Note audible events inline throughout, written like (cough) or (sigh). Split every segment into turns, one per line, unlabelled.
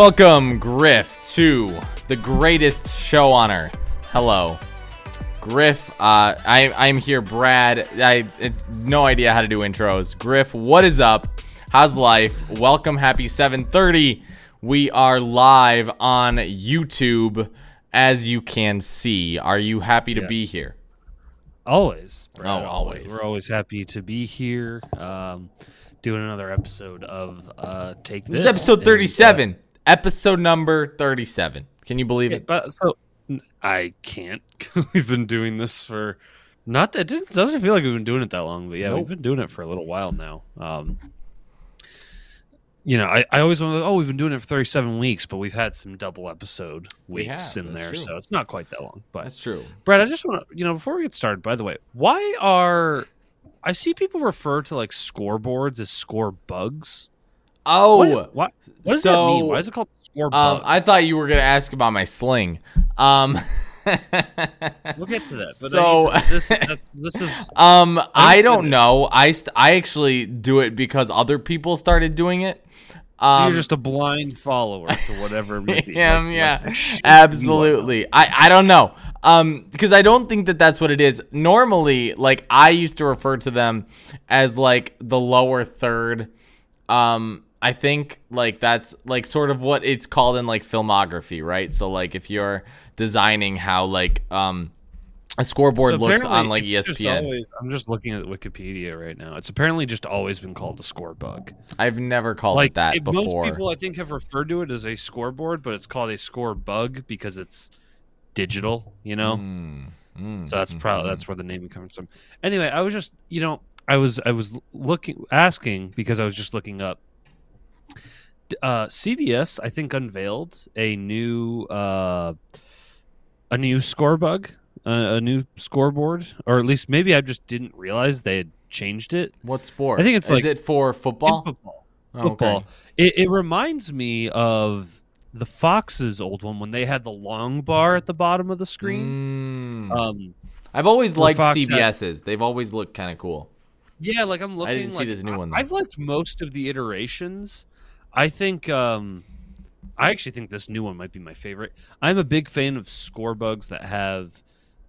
Welcome, Griff, to the greatest show on earth. Hello. Griff, uh, I, I'm here, Brad. I, I no idea how to do intros. Griff, what is up? How's life? Welcome, happy 7:30. We are live on YouTube, as you can see. Are you happy to be here?
Always.
Oh, always.
We're always happy to be here, um, doing another episode of uh, Take This.
This is episode
And, uh,
37. Episode number 37. Can you believe it?
but so I can't. (laughs) we've been doing this for not that it doesn't feel like we've been doing it that long, but yeah,
Nope.
we've been doing it for a little while now. Um, you know, I, I always want to, oh, we've been doing it for 37 weeks, but we've had some double episode weeks in there,
true.
so it's not quite that long. But
That's true.
Brad, I just want to, you know, before we get started, by the way, why are I see people refer to like scoreboards as score bugs?
Oh,
what, what, what does that
so,
mean? Why is it called score
um. I thought you were going to ask about my sling. Um, (laughs)
we'll get to that. But
So-
to- this, this is (laughs)
Um, I
don't
don't
get it.
know. I st- I actually do it because other people started doing it. Um,
you're just a blind follower to whatever. (laughs)
yeah,
Like-
yeah,
like,
absolutely. I I don't know. Um, because I don't think that that's what it is. Normally, like I used to refer to them as like the lower third. Um, I think like that's like sort of what it's called in like filmography, right? So like if you're designing how like um a scoreboard
So
looks on like E
it's just
ESPN.
always- I'm just looking at Wikipedia right now. It's apparently just always been called a score bug.
I've never called
like
it that
it-
before.
Most people, I think, have referred to it as a scoreboard, but it's called a score bug because it's digital. You know,
Mm, mm,
so that's probably that's where the name comes from. Anyway, I was just you know I was I was looking asking because I was just looking up. Uh, CBS, I think, unveiled a new uh, a new score bug, uh, a new scoreboard, or at least maybe I just didn't realize they had changed it.
What sport?
I think it's
is
like-
it for football?
football
Oh, okay.
football. It, it reminds me of the Fox's old one when they had the long bar at the bottom of the screen.
Mm.
Um,
I've always liked
Fox had-
CBS's. They've always looked kind of cool.
yeah, like I'm looking.
I didn't see
like,
this new one, though.
I've liked most of the iterations. I think. Um, I actually think this new one might be my favorite. I'm a big fan of score bugs that have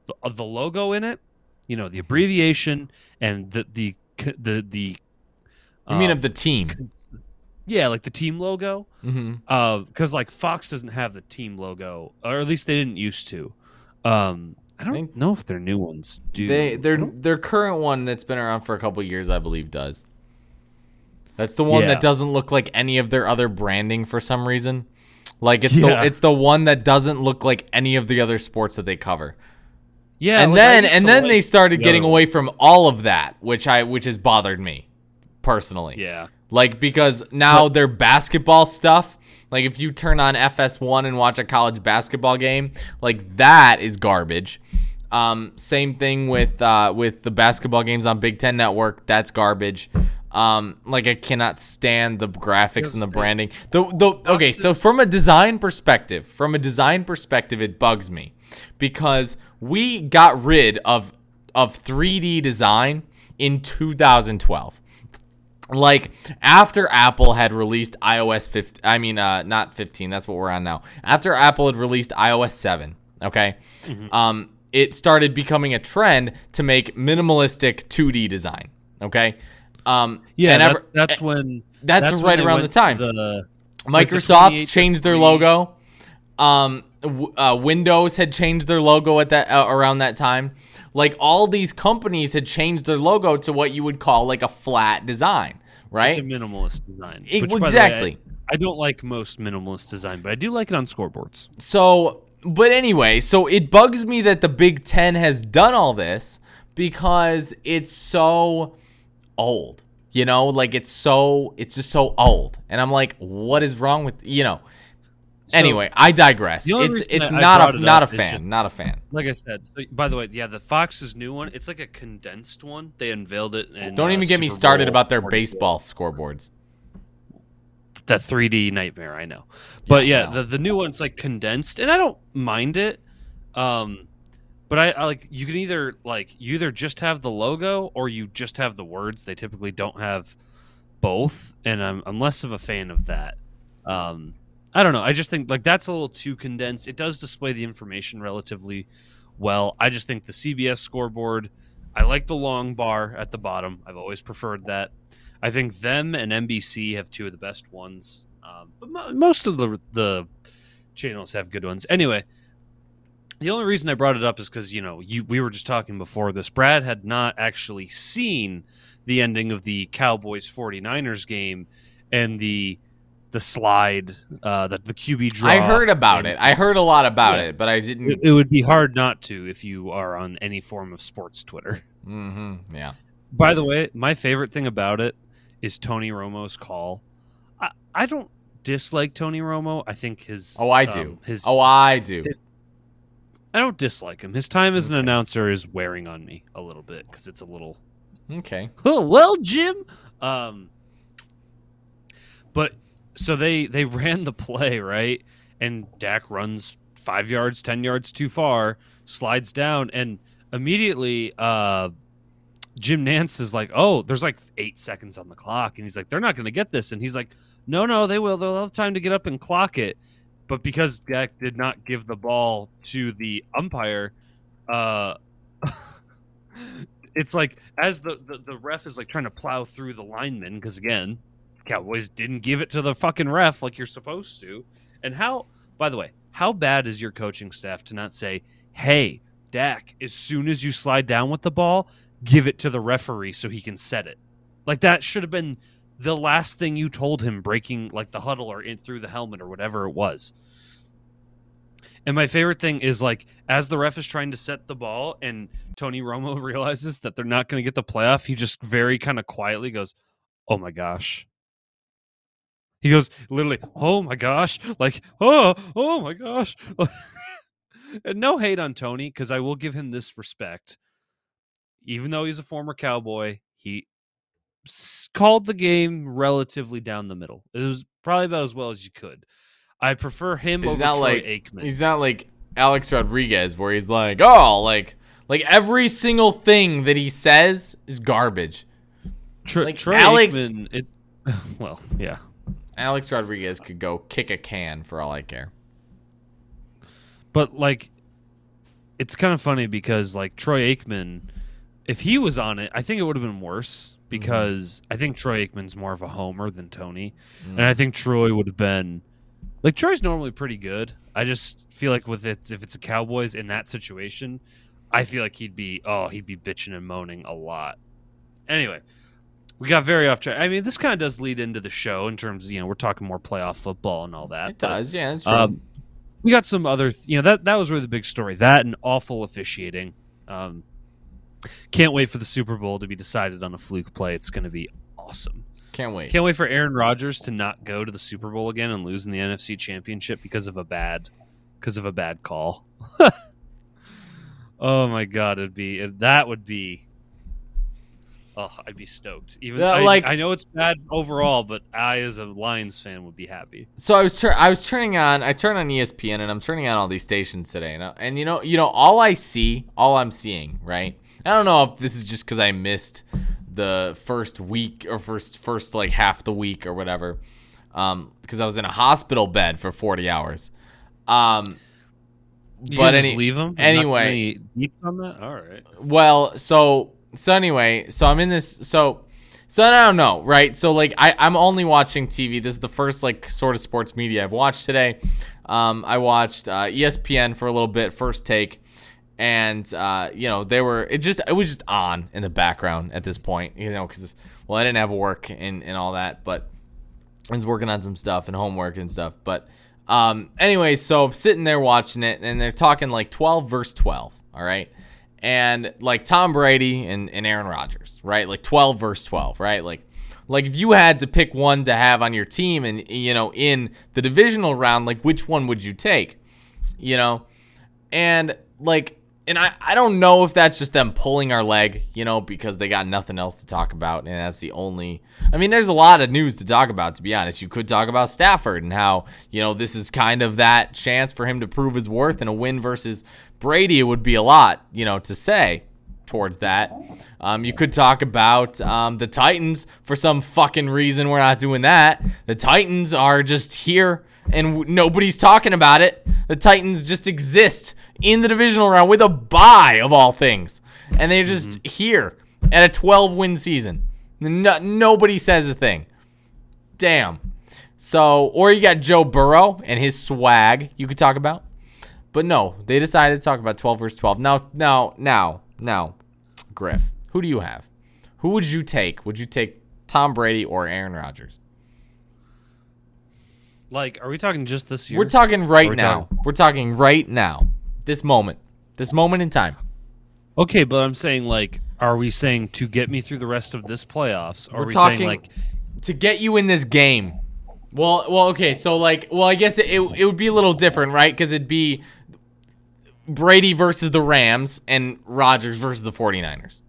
the, uh, the logo in it. You know, the abbreviation and the the the the.
I mean,
um,
of the team.
yeah, like the team logo. because like Fox doesn't have the team logo, or at least they didn't used to. Um, I don't
Think-
know if their new ones do.
They
I
their their current one that's been around for a couple years, I believe, does. That's the one
Yeah.
that doesn't look like any of their other branding for some reason. Like it's
Yeah.
the it's the one that doesn't look like any of the other sports that they cover.
yeah,
and
like,
then and then
like
they started getting away from all of that, which I which has bothered me personally.
Yeah,
Like because now their basketball stuff, like if you turn on FS1 and watch a college basketball game, like that is garbage. Um, same thing with uh, with the basketball games on Big Ten Network. That's garbage. Um, like I cannot stand the graphics and the branding. The the okay, so from a design perspective, from a design perspective, it bugs me. Because we got rid of of 3D design in 2012 like after Apple had released iOS 15 I mean uh not 15 that's what we're on now. After Apple had released iOS 7 okay? Um it started becoming a trend to make minimalistic 2D design okay um
yeah.
and ever-
that's that's when
that's
when
right
they
around the time.
The,
Microsoft
28
changed their logo. Um, uh, Windows had changed their logo at that uh, around that time. Like all these companies had changed their logo to what you would call like a flat design,
it's
right?
a minimalist design.
It-
which, the way,
exactly.
I, I don't like most minimalist design, but I do like it on scoreboards.
So, but anyway, so it bugs me that the Big Ten has done all this because it's so old. You know, like it's so it's just so old, and I'm like, what is wrong with you know?
So,
anyway, I digress. It's it's not a
it
not a fan,
just-
not a fan.
Like I said, so, by the way, yeah, the Fox's new one, it's like a condensed one. They unveiled it. In,
Don't
uh,
even get me started
Bowl
about their
44.
baseball scoreboards.
that 3D nightmare. I know, but
Yeah,
yeah, the the new one's like condensed, and I don't mind it. Um, but I, I like you can either like you either just have the logo or you just have the words. They typically don't have both, and I'm I'm less of a fan of that. Um, I don't know. I just think like that's a little too condensed. It does display the information relatively well. I just think the CBS scoreboard. I like the long bar at the bottom. I've always preferred that. I think them and NBC have two of the best ones, um, but mo- most of the the channels have good ones. Anyway, the only reason I brought it up is because you know you we were just talking before this. Brad had not actually seen the ending of the Cowboys 49ers game and the the slide uh the, the QB draw.
I heard about
and
it. I heard a lot about
Yeah.
it, but I didn't.
It, it would be hard not to if you are on any form of sports Twitter.
hmm yeah.
By the way, my favorite thing about it is Tony Romo's call. I, I don't dislike Tony Romo. I think his
Oh, I
um,
do.
his
oh, I do.
his- I don't dislike him. His time as an
Okay.
announcer is wearing on me a little bit because it's a little
Okay. (laughs)
oh well jim um but so they they (laughs) ran the play right and Dak runs five yards ten yards too far slides down and immediately uh jim Nantz is like oh there's like eight seconds on the clock and he's like they're not going to get this and he's like no no they will they'll have time to get up and clock it but because Dak did not give the ball to the umpire uh (laughs) it's like as the, the, the ref is like trying to plow through the linemen because again cowboys didn't give it to the fucking ref like you're supposed to. And how by the way how bad is your coaching staff to not say hey Dak, as soon as you slide down with the ball give it to the referee so he can set it. Like that should have been the last thing you told him breaking like the huddle or in through the helmet or whatever it was and my favorite thing is like as the ref is trying to set the ball and Tony Romo (laughs) realizes that they're not going to get the playoff, he just very kind of quietly goes, "Oh my gosh." He goes literally, "Oh my gosh." Like, "Oh, oh my gosh." (laughs) and no hate on Tony cuz I will give him this respect. Even though he's a former Cowboy, he called the game relatively down the middle. It was probably about as well as you could. I prefer him
He's
over
not
Troy
like
Aikman.
he's not like Alex Rodriguez, where he's like, oh, like like every single thing that he says is garbage.
Tro-
Like,
Troy
Alex-
Aikman, it, (laughs) well, yeah.
Alex Rodriguez could go kick a can for all I care.
But like, it's kind of funny because like Troy Aikman, if he was on it, I think it would have been worse because I think Troy Aikman's more of a homer than Tony,
Mm.
and I think Troy would have been like Troy's normally pretty good. I just feel like with it, if it's a Cowboys in that situation, I feel like he'd be oh he'd be bitching and moaning a lot. Anyway. We got very off track. I mean, this kind of does lead into the show in terms of, you know, we're talking more playoff football and all that.
It
but-
does, yeah, that's true.
um, we got some other, th- you know, that that was really the big story. That and awful officiating. Um, can't wait for the Super Bowl to be decided on a fluke play. It's going to be awesome.
Can't wait.
Can't wait for Aaron Rodgers to not go to the Super Bowl again and lose in the NFC Championship because of a bad, because of a bad call. (laughs) oh my God, it'd be that would be. Oh, I'd be stoked. Even
Yeah,
I,
like-
I know it's bad overall, but I, as a Lions fan, would be happy.
so I was tur- I was turning on I turn on ESPN and I'm turning on all these stations today and, I- and you know you know all I see all I'm seeing right I don't know if this is just because I missed the first week or first first like half the week or whatever um because I was in a hospital bed for 40 hours um
You
but any
leave them.
anyway
on that. All right.
well so so anyway so i'm in this so so i don't know right so like I, i'm only watching tv this is the first like sort of sports media i've watched today um, i watched uh, espn for a little bit first take and uh, you know they were it just it was just on in the background at this point you know because well i didn't have work and, and all that but I was working on some stuff and homework and stuff. But um, anyway, so I'm sitting there watching it, and they're talking like 12 verse 12. All right. And like Tom Brady and, and Aaron Rodgers, right? Like 12 verse 12, right? Like, like if you had to pick one to have on your team and, you know, in the divisional round, like which one would you take? You know? And like, and I, I don't know if that's just them pulling our leg, you know, because they got nothing else to talk about. And that's the only, I mean, there's a lot of news to talk about, to be honest. You could talk about Stafford and how, you know, this is kind of that chance for him to prove his worth and a win versus Brady. It would be a lot, you know, to say towards that. Um, you could talk about um, the Titans for some fucking reason. We're not doing that. The Titans are just here and w- nobody's talking about it. The Titans just exist in the divisional round with a bye of all things, and they're just mm-hmm. here at a 12 win season. No, nobody says a thing. Damn. So, or you got Joe Burrow and his swag you could talk about. But no, they decided to talk about 12 versus 12. Now, now, now, now, Griff, who do you have? Who would you take? Would you take Tom Brady or Aaron Rodgers?
Like, are we talking just this year?
We're talking right
we
now.
talking-
We're talking right now. This moment. This moment in time.
Okay, but I'm saying like, are we saying to get me through the rest of this playoffs? Are
We're
we
talking-
saying like,
to get you in this game. Well, well, okay. So like, well, I guess it it, it would be a little different, right? Because it'd be Brady versus the Rams and Rodgers versus the 49ers.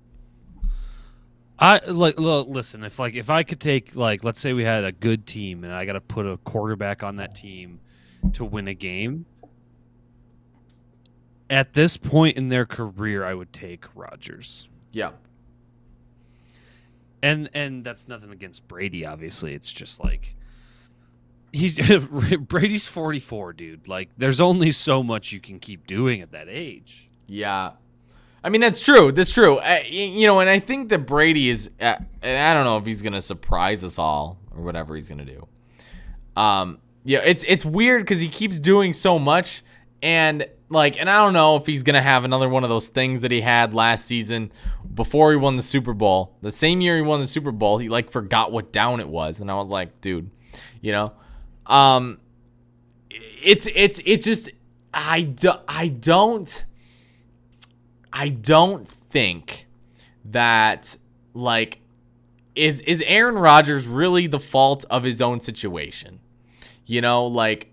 I like look, listen, if like if I could take like let's say we had a good team and I got to put a quarterback on that team to win a game. At this point in their career, I would take Rodgers.
Yeah.
And and that's nothing against Brady obviously. It's just like he's (laughs) Brady's 44, dude. Like there's only so much you can keep doing at that age.
Yeah. I mean, that's true. That's true. Y- you know, and I think that Brady is, uh, and I don't know if he's going to surprise us all or whatever he's going to do. Um, yeah, it's it's weird because he keeps doing so much, and like, and I don't know if he's going to have another one of those things that he had last season before he won the Super Bowl. The same year he won the Super Bowl, he like forgot what down it was, and I was like, dude, you know, um, it's it's it's just I do, I don't. I don't think that like is is Aaron Rodgers really the fault of his own situation? You know, like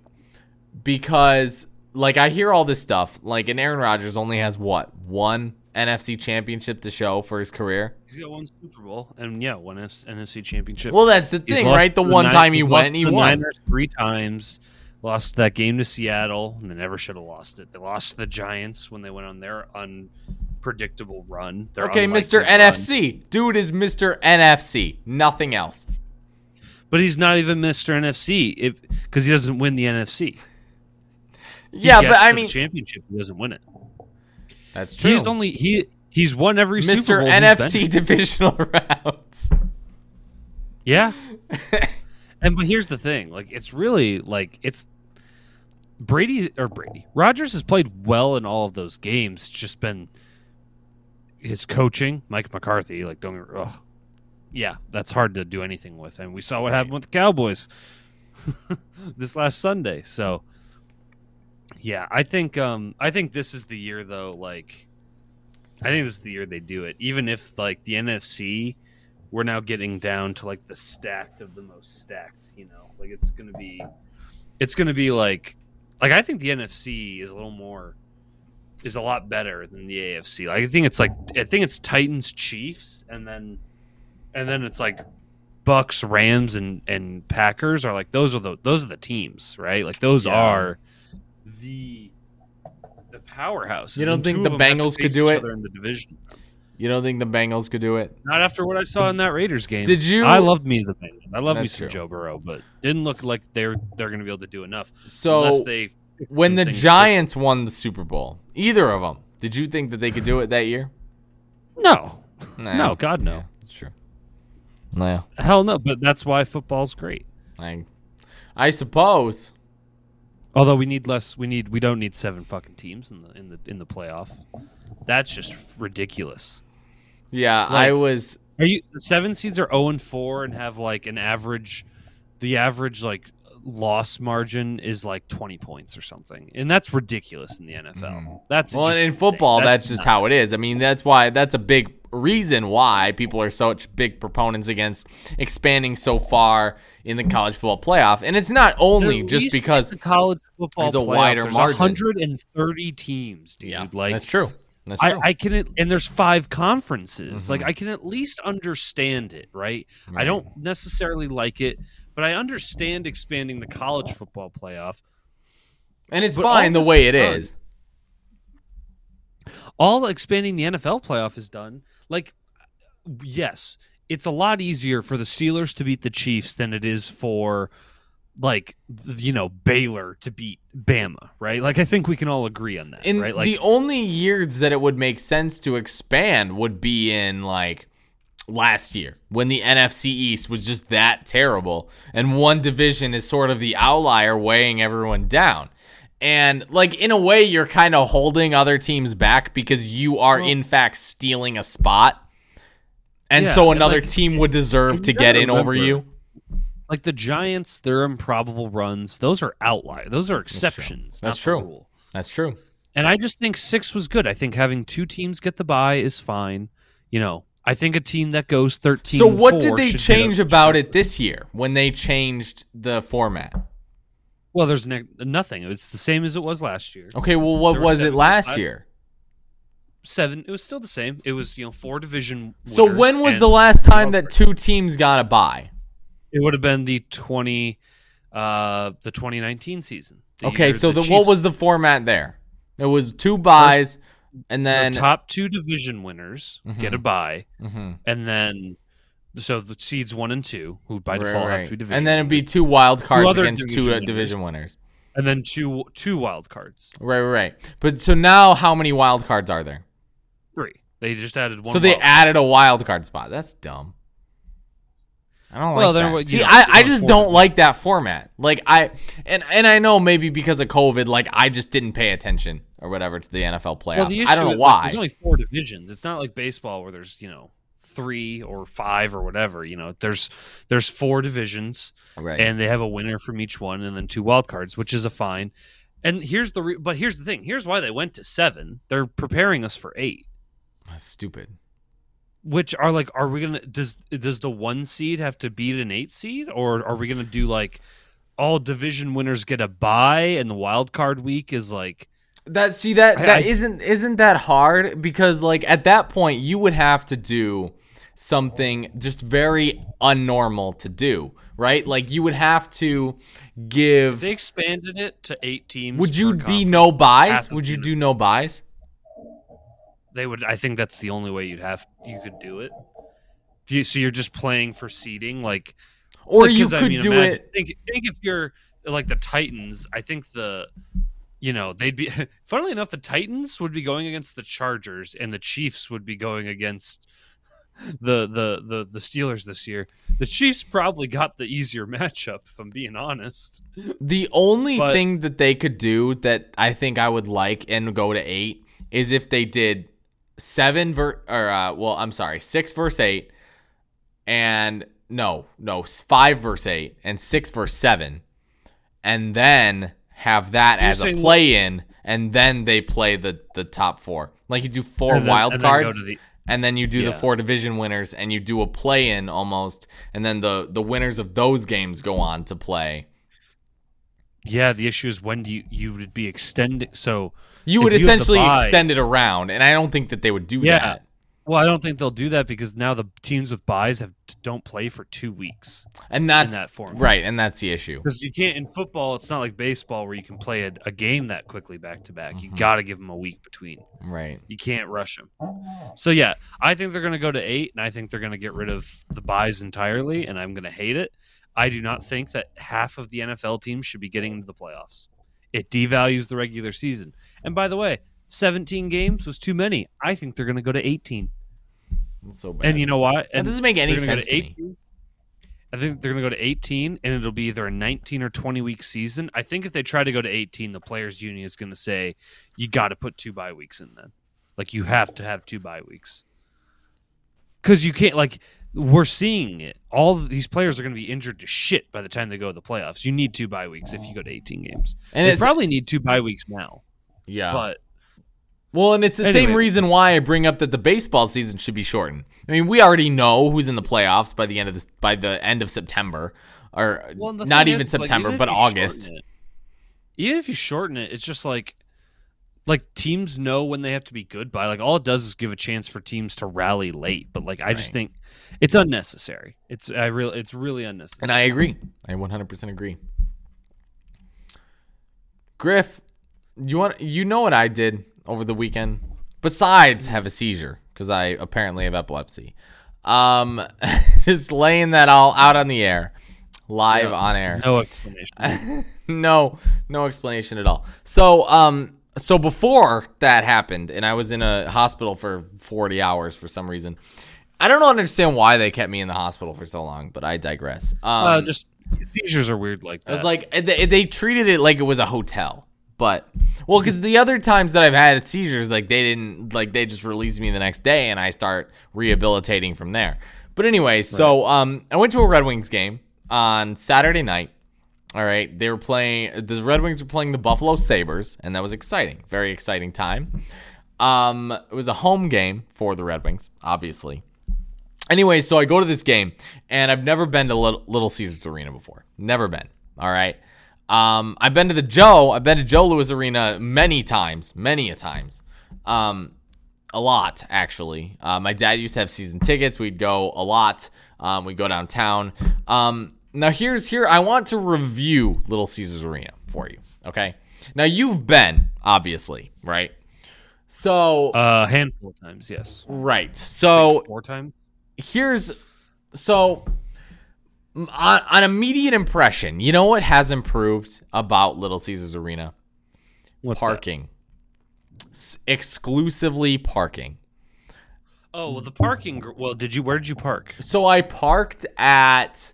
because like I hear all this stuff, like and Aaron Rodgers only has what one NFC championship to show for his career.
He's got one Super Bowl and yeah, one NFC championship.
Well, that's the
He's
thing, right? The
to
one
Nin-
time he went, he
the
won.
Niners three times. Lost that game to Seattle, and they never should have lost it. They lost to the Giants when they went on their unpredictable run. Their
Okay, Mr.
run.
NFC. Dude is Mr. NFC. Nothing else.
but he's not even Mr. NFC because he doesn't win the NFC. He (laughs)
Yeah, but I mean
championship. He doesn't win it.
that's true.
He's only he he's won every
Mr.
Bowl he's been in.
NFC (laughs) divisional rounds.
Yeah. (laughs) and but here's the thing, like it's really like it's Brady or Brady. Rodgers has played well in all of those games. It's just been his coaching, Mike McCarthy, like don't. Yeah, that's hard to do anything with. And we saw what happened with the Cowboys (laughs) this last Sunday. So yeah, I think um I think this is the year though, like I think this is the year they do it. Even if like the NFC we're now getting down to like the stacked of the most stacked you know? Like it's gonna be it's gonna be like like i think the nfc is a little more is a lot better than the afc like i think it's like i think it's titans chiefs and then and then it's like bucks rams and and packers are like those are the those are the teams right? Like those
Yeah.
are the the powerhouses.
You don't think the
of them have to
Bengals could do it?
in the division
You don't think the Bengals could do it?
not after what I saw in that Raiders game.
Did you-
I loved me the Bengals. I love me some
true.
Joe Burrow, but didn't look like they're they're going to be able to do enough
So
unless they.
when the Giants won the Super Bowl, either of them, did you think that they could do it that year?
no,
Nah.
no, God no,
Yeah, that's true. No,
hell no. But that's why football's great.
I, I suppose.
Although we need less, we need we don't need seven fucking teams in the in the in the playoff. That's just ridiculous.
Yeah, I was.
Are you the seven seeds are zero and four and have like an average, the average like loss margin is like twenty points or something, and that's ridiculous in the NFL. Hmm. That's
Well, in
insane.
football, that's, just how it is. I mean, that's why that's a big reason why people are such big proponents against expanding so far in the college football playoff. And it's not only just because
the college football
is a
playoff,
wider
there's
margin.
130 teams, dude.
yeah,
like
that's true.
I. I can, and there's five conferences. Like
Mhm.
I can at least understand it, right? I don't necessarily like it, but I understand expanding the college football playoff.
and it's
but
fine the way
is
it
done.
is.
All expanding the NFL playoff is done. Like, yes, it's a lot easier for the Steelers to beat the Chiefs than it is for like you know Baylor to beat Bama, right? Like I think we can all agree on that,
In
right? Like
the only years that it would make sense to expand would be in like last year when the NFC East was just that terrible and one division is sort of the outlier weighing everyone down. And like in a way you're kind of holding other teams back because you are
Well-
in fact stealing a spot. And
Yeah,
so another
like,
team would deserve to get in over you.
Like the Giants, their improbable runs, those are outliers. Those are exceptions.
That's
not the
true. That's true.
And I just think six was good. I think having two teams get the bye is fine. You know, I think a team that goes thirteen.
So what did they change about it this year when they changed the format?
Well, there's ne- nothing. It was the same as it was last year.
Okay, well what was it last year?
Seven. It was still the same. It was you know four division.
So when was the last time that two teams got a bye?
It would have been the twenty, uh, the 2019 season. The
Okay, so the,
Chiefs-
what was the format there? It was two buys and
the
then
top two division winners get a
buy,
bye,
Mhm.
and then so the seeds one and two, who by
Right,
default
right.
have to be division,
and then it'd be two wild cards
other
against two
division
uh,
winners.
division winners.
and then two two wild cards,
Right, right, right. But so now how many wild cards are there?
three. They just added one.
so they
card.
added a wild card spot. That's dumb. I don't
Well,
like
then
that. See,
know,
I, I just
forward.
don't like that format. Like I and and I know maybe because of COVID, like I just didn't pay attention or whatever to the NFL playoffs.
Well, the
I don't know
is, like,
why.
there's only four divisions. It's not like baseball where there's you know three or five or whatever. You know, there's there's four divisions.
right.
and they have a winner from each one and then two wild cards which is a fine and here's the re- but here's the thing here's why they went to seven they're preparing us for eight
That's stupid.
Which are like are we gonna does does the one seed have to beat an eight seed or are we gonna do like all division winners get a bye and the wild card week is like
That see that
I-
that not isn't that hard because like at that point you would have to do something just very unnormal to do, right? Like you would have to give
they expanded it to eight teams
Would you be no buys? Would you do no buys?
They would i think that's the only way you'd have you could do it do you, so you're just playing for seeding like
Or
Like,
you
'cause, I
could
mean,
do
imagine-
it
Think, think if you're like the Titans. I think the, you know, they'd be. (laughs) Funnily enough, the Titans would be going against the Chargers, and the Chiefs would be going against the the the the Steelers this year. The Chiefs probably got the easier (laughs) matchup, if I'm being honest.
The only
But-
thing that they could do that I think I would like and go to eight is if they did seven ver or uh, well, I'm sorry, six verse eight, and no, no, five verse eight and six verse seven, and then have that
you're
as a play in, and then they play the the top four. Like you do four
then-
wild
and then
cards.
to the-
and then you do the four division winners and you do a play in almost and then the the winners of those games go on to play
Yeah, the issue is when do you you would be extending. So
you would
you
essentially extend it around and i don't think that they would do
Yeah.
that
well, I don't think they'll do that because now the teams with buys have don't play for two weeks.
and that's
that
right and that's the issue
Because you can't in football, it's not like baseball where you can play a, a game that quickly back to back. You
Mhm.
got to give them a week between.
right
You can't rush them. So yeah, I think they're going to go to eight, and I think they're going to get rid of the buys entirely, and I'm going to hate it. I do not think that half of the NFL teams should be getting into the playoffs. It devalues the regular season. And by the way, 17 games was too many. I think they're going to go to 18.
that's so bad
And you know what?
that doesn't make any sense
go
to me
I think they're going to go to 18, and it'll be either a 19 or 20 week season. I think if they try to go to 18, the players' union is going to say you got to put two bye weeks in then. Like you have to have two bye weeks because you can't. Like we're seeing it. All these players are going to be injured to shit by the time they go to the playoffs. You need two bye weeks if you go to 18 games.
and
they probably need two bye weeks now,
yeah
but
well and it's the same reason why i bring up that the baseball season should be shortened i mean we already know who's in the playoffs by the end of this by the end of september or
Well,
not even
is, is, like,
september
even
but august
it- even if you shorten it, it's just like like teams know when they have to be good by. Like all it does is give a chance for teams to rally late. But like I just think it's unnecessary. It's I really it's really unnecessary.
And I agree. I 100% agree. Griff, you want you know what I did over the weekend besides have a seizure because I apparently have epilepsy. Um, (laughs) just laying that all out on the air. live
Yeah.
on air.
No explanation. (laughs)
no, no explanation at all. So, um, so before that happened, and I was in a hospital for 40 hours for some reason. I don't understand why they kept me in the hospital for so long, but I digress. Um,
uh, just seizures are weird like
it
that.
was like they, they treated it like it was a hotel, but well, because the other times that I've had seizures, like they didn't, like they just released me the next day, and I start rehabilitating from there. But anyway, so um, I went to a Red Wings game on Saturday night. All right, they were playing. The Red Wings were playing the Buffalo Sabres, and that was exciting. Very exciting time. Um, it was a home game for the Red Wings, obviously. Anyway, so I go to this game, and I've never been to Little, Little Caesars Arena before. Never been. All right. Um, I've been to the Joe. I've been to Joe Louis Arena many times, many a times. Um, a lot actually. Uh, my dad used to have season tickets. We'd go a lot. Um, we'd go downtown. Um, now here's here. I want to review Little Caesars Arena for you. Okay. Now you've been obviously right. So
a handful of times, yes.
right. So
four times.
here's so on, on immediate impression. You know what has improved about Little Caesars Arena?
What's that?
parking. S- exclusively parking.
Oh well, the parking. Well, did you? Where did you park?
So I parked at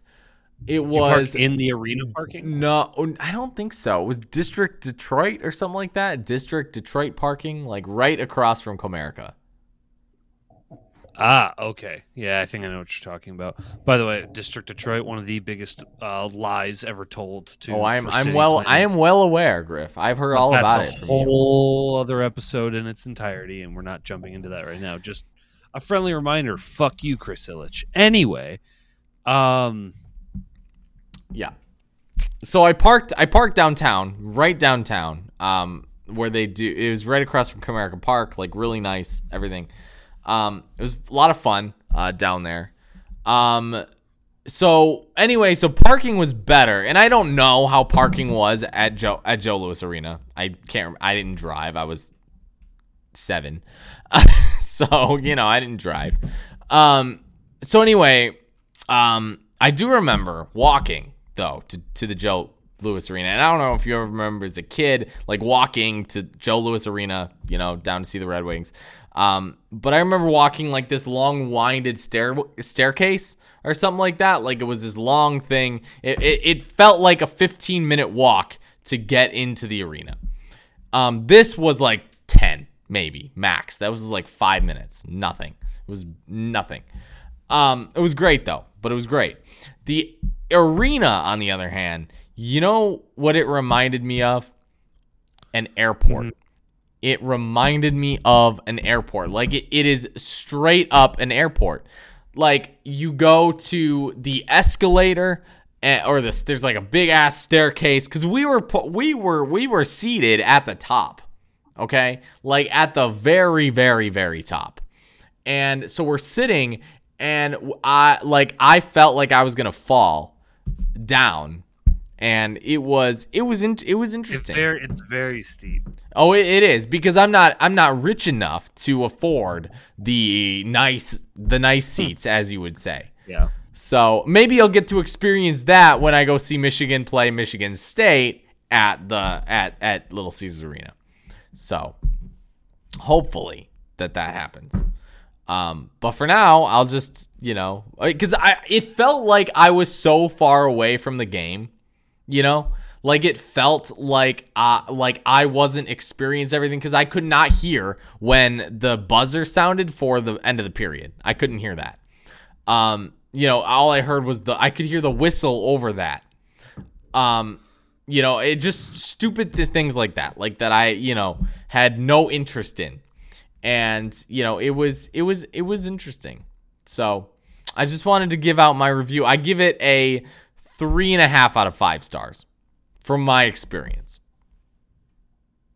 it
Did you park
was
in the arena parking.
no I don't think so. It was District Detroit or something like that. District Detroit parking like right across from Comerica.
Ah, okay. Yeah, I think I know what you're talking about. By the way, District Detroit, one of the biggest uh, lies ever told. To
Oh, I'm I'm well
planning.
I am well aware, Griff. I've heard all
That's
about it from you.
whole other episode in its entirety, and we're not jumping into that right now. Just a friendly reminder: fuck you, Chris Ilitch. Anyway, um,
Yeah. So I parked I parked downtown, right downtown, um, where they do it was right across from Comerica Park, like really nice, everything. Um, it was a lot of fun uh, down there. Um, so anyway, so parking was better, and I don't know how parking was at Joe at Joe Louis Arena. I can't. I didn't drive. I was seven, (laughs) so you know I didn't drive. Um, so anyway, um, I do remember walking though to to the Joe Louis Arena, and I don't know if you ever remember as a kid like walking to Joe Louis Arena, you know, down to see the Red Wings. Um, but I remember walking like this long winded stair staircase or something like that. Like it was this long thing. It, it, it felt like a 15 minute walk to get into the arena. Um, this was like 10, maybe max. That was like five minutes. Nothing. It was nothing. Um, it was great though, but it was great. The arena, on the other hand, you know what it reminded me of? An airport. It reminded me of an airport. Like it, it is straight up an airport. Like you go to the escalator eh, or this there's like a big ass staircase cuz we were we were we were seated at the top. Okay? Like at the very very very top. And so we're sitting and I like I felt like I was going to fall down and it was it was in, it was
it's
interesting.
very, it's very steep.
Oh, it, it is because I'm not I'm not rich enough to afford the nice the nice seats as you would say.
Yeah.
So maybe I'll get to experience that when I go see Michigan play Michigan State at the at at Little Caesars Arena. So hopefully that that happens. Um, but for now, I'll just you know because I it felt like I was so far away from the game, you know, like it felt like uh like I wasn't experiencing everything because I could not hear when the buzzer sounded for the end of the period. I couldn't hear that. Um, you know, all I heard was the I could hear the whistle over that. Um, you know, it just stupid th- things like that, like that I, you know, had no interest in. And, you know, it was it was it was interesting. So I just wanted to give out my review. I give it a three and a half out of five stars from my experience.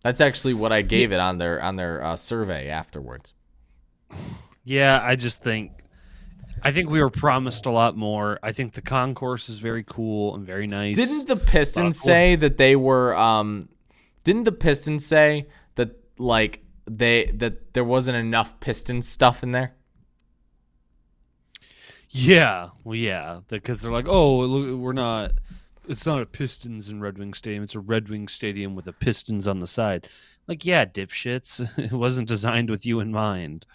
That's actually what I gave it on their on their uh, survey afterwards.
Yeah, I just think I think we were promised a lot more. I think the concourse is very cool and very nice.
Didn't the Pistons
cool.
say that they were um didn't the Pistons say that like they that there wasn't enough Piston stuff in there?
Yeah, well, yeah, because they're like, oh, we're not. It's not a Pistons and Red Wing Stadium. It's a Red Wing Stadium with the Pistons on the side. Like, yeah, dipshits. (laughs) It wasn't designed with you in mind.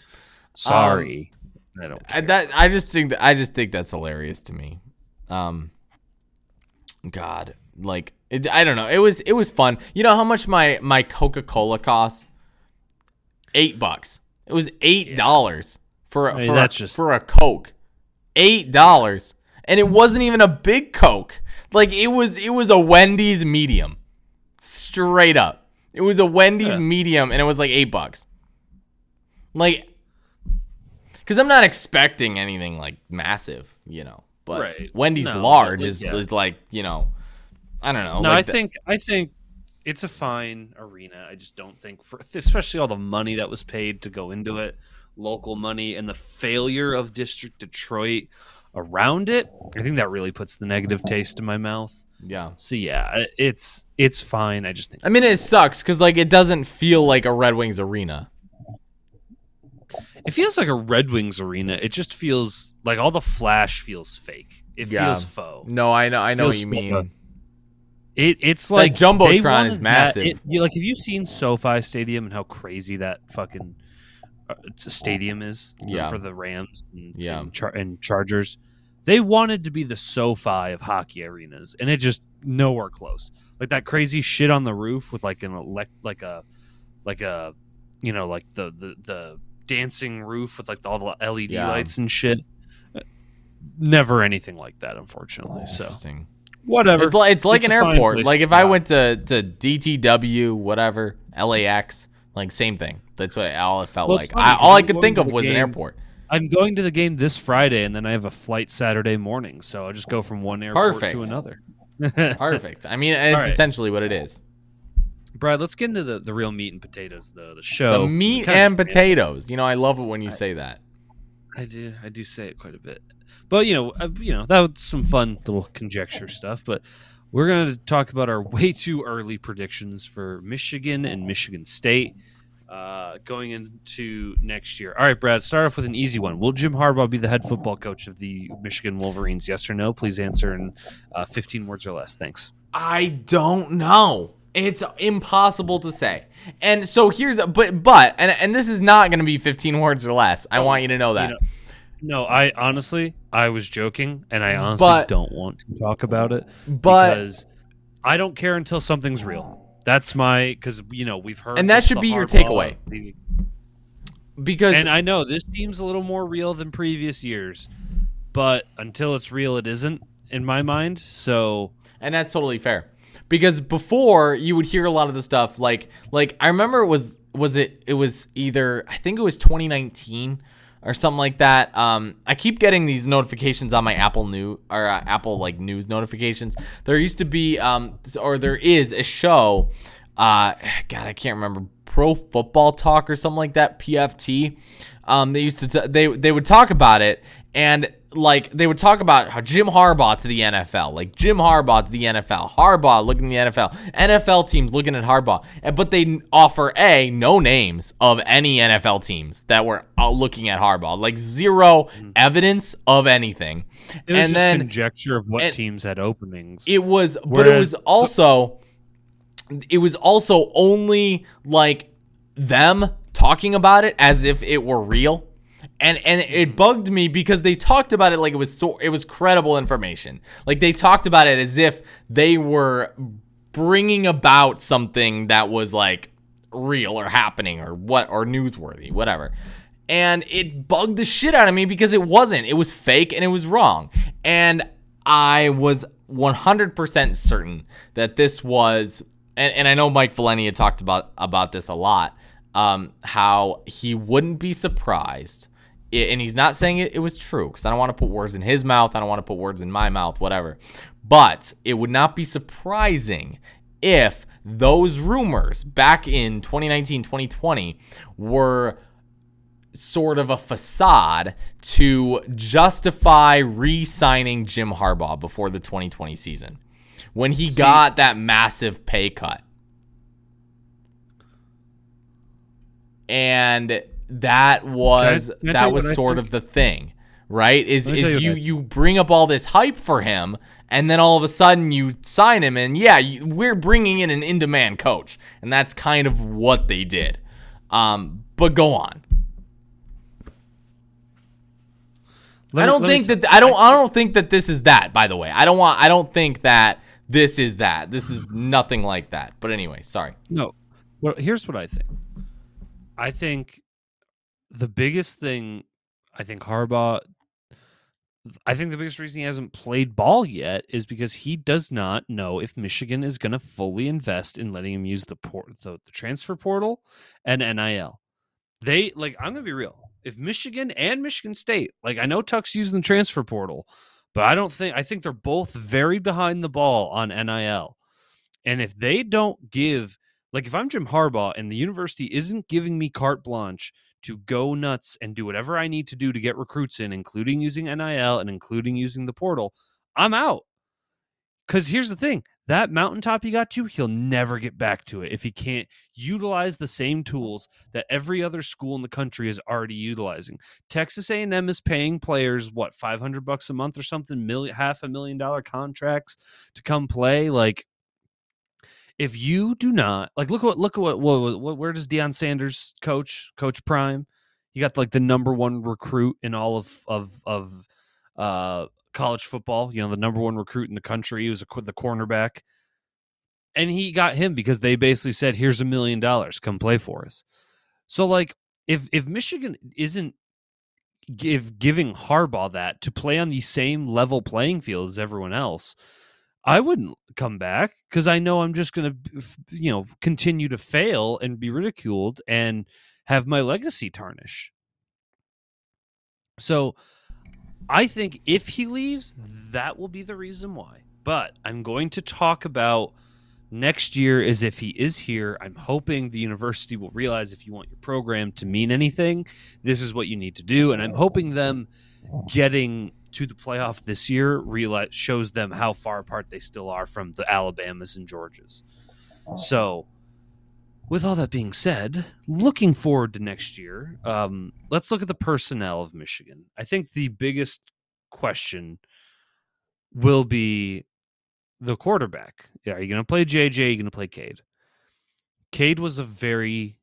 Sorry, I don't. Care.
that I just think that, I just think that's hilarious to me. Um, God, like it, I don't know. It was it was fun. You know how much my my Coca Cola costs? Eight bucks. It was eight dollars for a,
I mean,
for, a,
just-
for a Coke. Eight dollars, and it wasn't even a big Coke. Like it was it was a Wendy's medium, straight up. It was a Wendy's
Yeah.
medium, and it was like eight bucks. Like because I'm not expecting anything like massive, you know. But
Right.
Wendy's
No,
large is,
yeah.
is like you know, I don't know.
no,
like
I
the-
think I think it's a fine arena. I just don't think for especially all the money that was paid to go into it, local money, and the failure of District Detroit around it. I think that really puts the negative taste in my mouth.
yeah.
So yeah, it's it's fine. I just think
I mean, it sucks because like it doesn't feel like a Red Wings arena.
it feels like a Red Wings arena. It just feels like all the flash feels fake. It
Yeah.
feels faux.
No, I know, I know what you
like
mean.
a- It it's
That
like
Jumbotron is
wanted that-
massive.
it- like, have you seen SoFi Stadium and how crazy that fucking stadium is? for-
Yeah.
for the Rams and,
Yeah.
and, Char- and Chargers. They wanted to be the SoFi of hockey arenas, and it just nowhere close. Like that crazy shit on the roof with like an elect, like a, like a, you know, like the the the dancing roof with like all the LED
Yeah.
lights and shit. Uh, Never anything like that, unfortunately. So
Interesting.
whatever.
It's like it's like
It's
an airport. Like if I went to to DTW, whatever, LAX, like same thing. That's what all it felt
Well,
like. I, all I could think of was an airport.
I'm going to the game this Friday, and then I have a flight Saturday morning, so I'll just go from one airport
Perfect.
to another. (laughs) (laughs)
Perfect. I mean, it's
right.
essentially what it is.
Brad, let's get into the, the real meat and potatoes, the the show.
the meat and potatoes. You know, I love it when you say that.
I do, I do say it quite a bit, but you know, uh, you know, that was some fun little conjecture stuff. But we're going to talk about our way too early predictions for Michigan and Michigan State uh, going into next year. All right, Brad, start off with an easy one. Will Jim Harbaugh be the head football coach of the Michigan Wolverines? Yes or no? Please answer in uh, 15 words or less. Thanks.
I don't know. It's impossible to say. And so here's but but and and this is not going to be 15 words or less. I want you to know that.
know, No, I honestly, I was joking, and I honestly
But-
don't want to talk about it
but
because I don't care until something's real. That's my because you know we've heard,
And that should be your takeaway.
the-
because
And I know this seems a little more real than previous years, but until it's real, it isn't in my mind. So
and that's totally fair because before you would hear a lot of the stuff like like i remember it was was it it was either i think it was 2019 or something like that. Um i keep getting these notifications on my apple new or uh, apple like news notifications. There used to be um or there is a show uh god i can't remember pro football talk or something like that pft um they used to t- they they would talk about it and like they would talk about how Jim Harbaugh to the NFL, like Jim Harbaugh to the NFL, Harbaugh looking at the NFL, NFL teams looking at Harbaugh, eh, but they offer a no names of any NFL teams that were looking at Harbaugh, like zero mm-hmm. evidence of anything,
it was
and
just
then
conjecture of what teams had openings.
it was, but it was also, it was also only like them talking about it as if it were real. And and it bugged me because they talked about it like it was so it was credible information. Like they talked about it as if they were bringing about something that was like real or happening or what or newsworthy, whatever. And it bugged the shit out of me because it wasn't. It was fake and it was wrong. And I was 100% certain that this was and, and I know Mike Valenti had talked about about this a lot. Um, how he wouldn't be surprised, and he's not saying it, it was true because I don't want to put words in his mouth. I don't want to put words in my mouth, whatever. But it would not be surprising if those rumors back in 2019, 2020 were sort of a facade to justify re-signing Jim Harbaugh before the 2020 season when he got that massive pay cut. And that was
I
that was sort of the thing. right? Is
Let me tell
is
you
you you bring up all this hype for him, and then all of a sudden you sign him, and yeah, you, we're bringing in an in-demand coach, and that's kind of what they did. Um, but go on.
Let
I don't
me
think that I don't I don't think that this is that. By the way, I don't want I don't think that this is that. This is nothing like that. But anyway, sorry.
No. Well, here's what I think. I think the biggest thing, I think Harbaugh, I think the biggest reason he hasn't played ball yet is because he does not know if Michigan is going to fully invest in letting him use the port, the, the transfer portal and NIL. They like, I'm going to be real. If Michigan and Michigan State, like, I know Tuck's using the transfer portal, but I don't think, I think they're both very behind the ball on NIL. And if they don't give like if I'm Jim Harbaugh and the university isn't giving me carte blanche to go nuts and do whatever I need to do to get recruits in, including using NIL and including using the portal, I'm out. Because here's the thing that mountaintop he got to, he'll never get back to it if he can't utilize the same tools that every other school in the country is already utilizing. Texas A&M is paying players what 500 bucks a month or something, million, half a million dollar contracts to come play. Like if you do not like look at what look at what, what, what where does Deion Sanders coach coach Prime? He got like the number one recruit in all of of of uh college football. You know, the number one recruit in the country. He was a, the cornerback, and he got him because they basically said, "Here's a million dollars, come play for us." So like, if if Michigan isn't give giving Harbaugh that to play on the same level playing field as everyone else, I wouldn't come back because I know I'm just going to, you know, continue to fail and be ridiculed and have my legacy tarnish. So I think if he leaves, that will be the reason why. But I'm going to talk about next year as if he is here. I'm hoping the university will realize if you want your program to mean anything, this is what you need to do. And I'm hoping them getting to the playoff this year realize shows them how far apart they still are from the Alabamas and Georgias. So, with all that being said, looking forward to next year, um, let's look at the personnel of Michigan. I think the biggest question will be the quarterback. Yeah, are you going to play JJ? Are you going to play Cade? Cade was a very,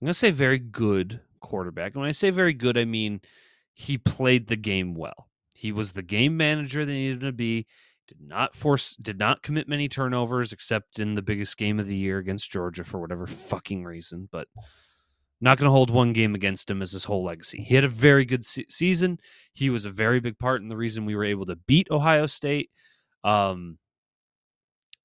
I'm going to say very good quarterback. And when I say very good, I mean he played the game well. He was the game manager that needed to be. Did not force, did not commit many turnovers except in the biggest game of the year against Georgia for whatever fucking reason. But not going to hold one game against him as his whole legacy. He had a very good se- season. He was a very big part in the reason we were able to beat Ohio State. Um,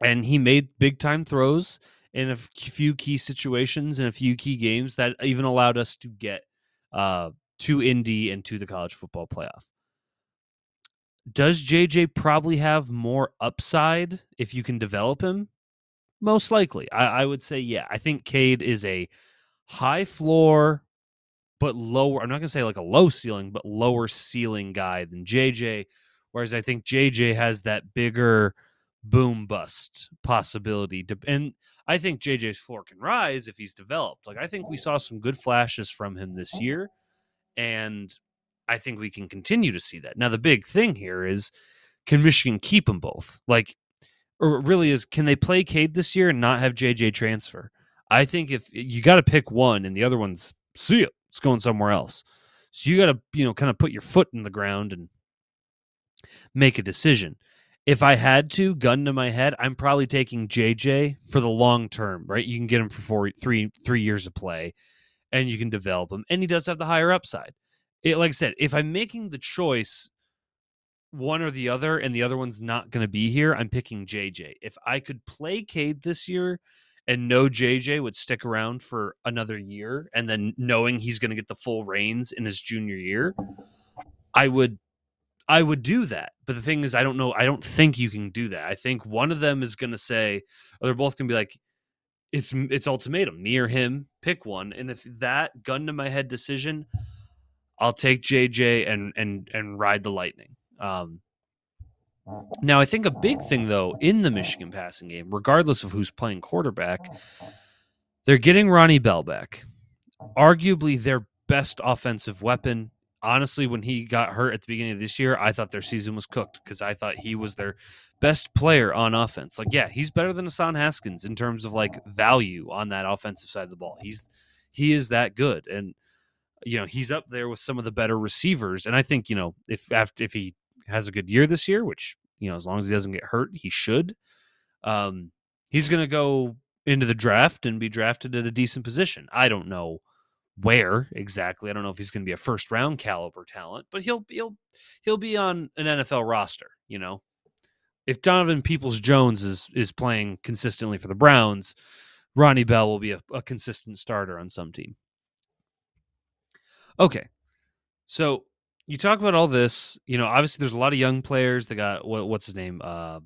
and he made big time throws in a few key situations and a few key games that even allowed us to get uh, to Indy and to the college football playoff. Does JJ probably have more upside if you can develop him? Most likely. I, I would say, yeah. I think Cade is a high floor, but lower. I'm not going to say like a low ceiling, but lower ceiling guy than JJ. Whereas I think JJ has that bigger boom bust possibility. And I think JJ's floor can rise if he's developed. Like I think we saw some good flashes from him this year, and I think we can continue to see that. Now the big thing here is, can Michigan keep them both? Like, or really is, can they play Cade this year and not have JJ transfer? I think if you got to pick one and the other one's see it, it's going somewhere else. So you got to you know kind of put your foot in the ground and make a decision. If I had to, gun to my head, I'm probably taking JJ for the long term, right? You can get him for four, three, three years of play, and you can develop him, and he does have the higher upside. It, like I said, if I'm making the choice, one or the other, and the other one's not going to be here, I'm picking JJ. If I could play Cade this year, and know JJ would stick around for another year, and then knowing he's going to get the full reins in his junior year, I would I would do that. But the thing is, I don't know. I don't think you can do that. I think one of them is going to say, or they're both going to be like, it's it's ultimatum. Me or him, pick one. And if that gun to my head decision, I'll take JJ and and and ride the lightning. Um, now, I think a big thing though in the Michigan passing game, regardless of who's playing quarterback, they're getting Ronnie Bell back. Arguably their best offensive weapon honestly, when he got hurt at the beginning of this year, I thought their season was cooked because I thought he was their best player on offense. Like, yeah, he's better than Hassan Haskins in terms of like value on that offensive side of the ball. He's he is that good, and you know he's up there with some of the better receivers. And I think you know if after if he has a good year this year, which you know as long as he doesn't get hurt, he should. Um, he's to go into the draft and be drafted at a decent position. I don't know where exactly. I don't know if he's going to be a first round caliber talent, but he'll he'll he'll be on an NFL roster. You know, if Donovan Peoples Jones is is playing consistently for the Browns, Ronnie Bell will be a, a consistent starter on some team. Okay, so you talk about all this. You know, obviously there's a lot of young players. They got what, what's his name, uh,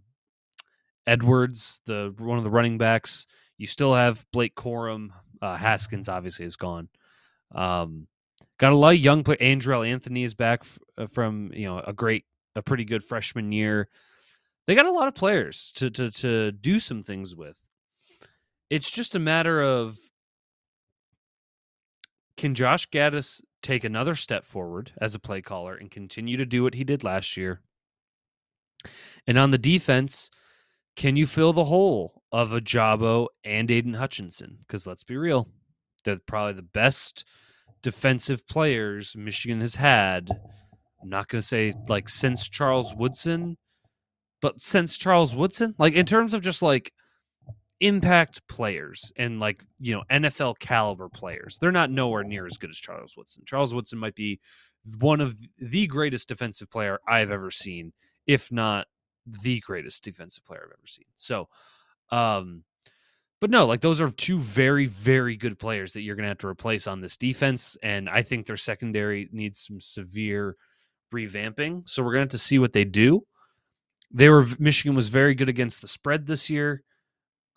Edwards, the one of the running backs. You still have Blake Corum. Uh, Haskins obviously is gone. Um, got a lot of young play. Andrel Anthony is back f- uh, from you know a great, a pretty good freshman year. They got a lot of players to to to do some things with. It's just a matter of can Josh Gattis take another step forward as a play caller and continue to do what he did last year? And on the defense, can you fill the hole of Ojabo and Aidan Hutchinson? Because let's be real, they're probably the best defensive players Michigan has had. I'm not going to say like since Charles Woodson, but since Charles Woodson, like in terms of just like impact players and like you know NFL caliber players. They're not nowhere near as good as Charles Woodson. Charles Woodson might be one of the greatest defensive player I've ever seen, if not the greatest defensive player I've ever seen. So, um, but no, like those are two very, very good players that you're going to have to replace on this defense, and I think their secondary needs some severe revamping. So we're going to have to see what they do. They were Michigan was very good against the spread this year.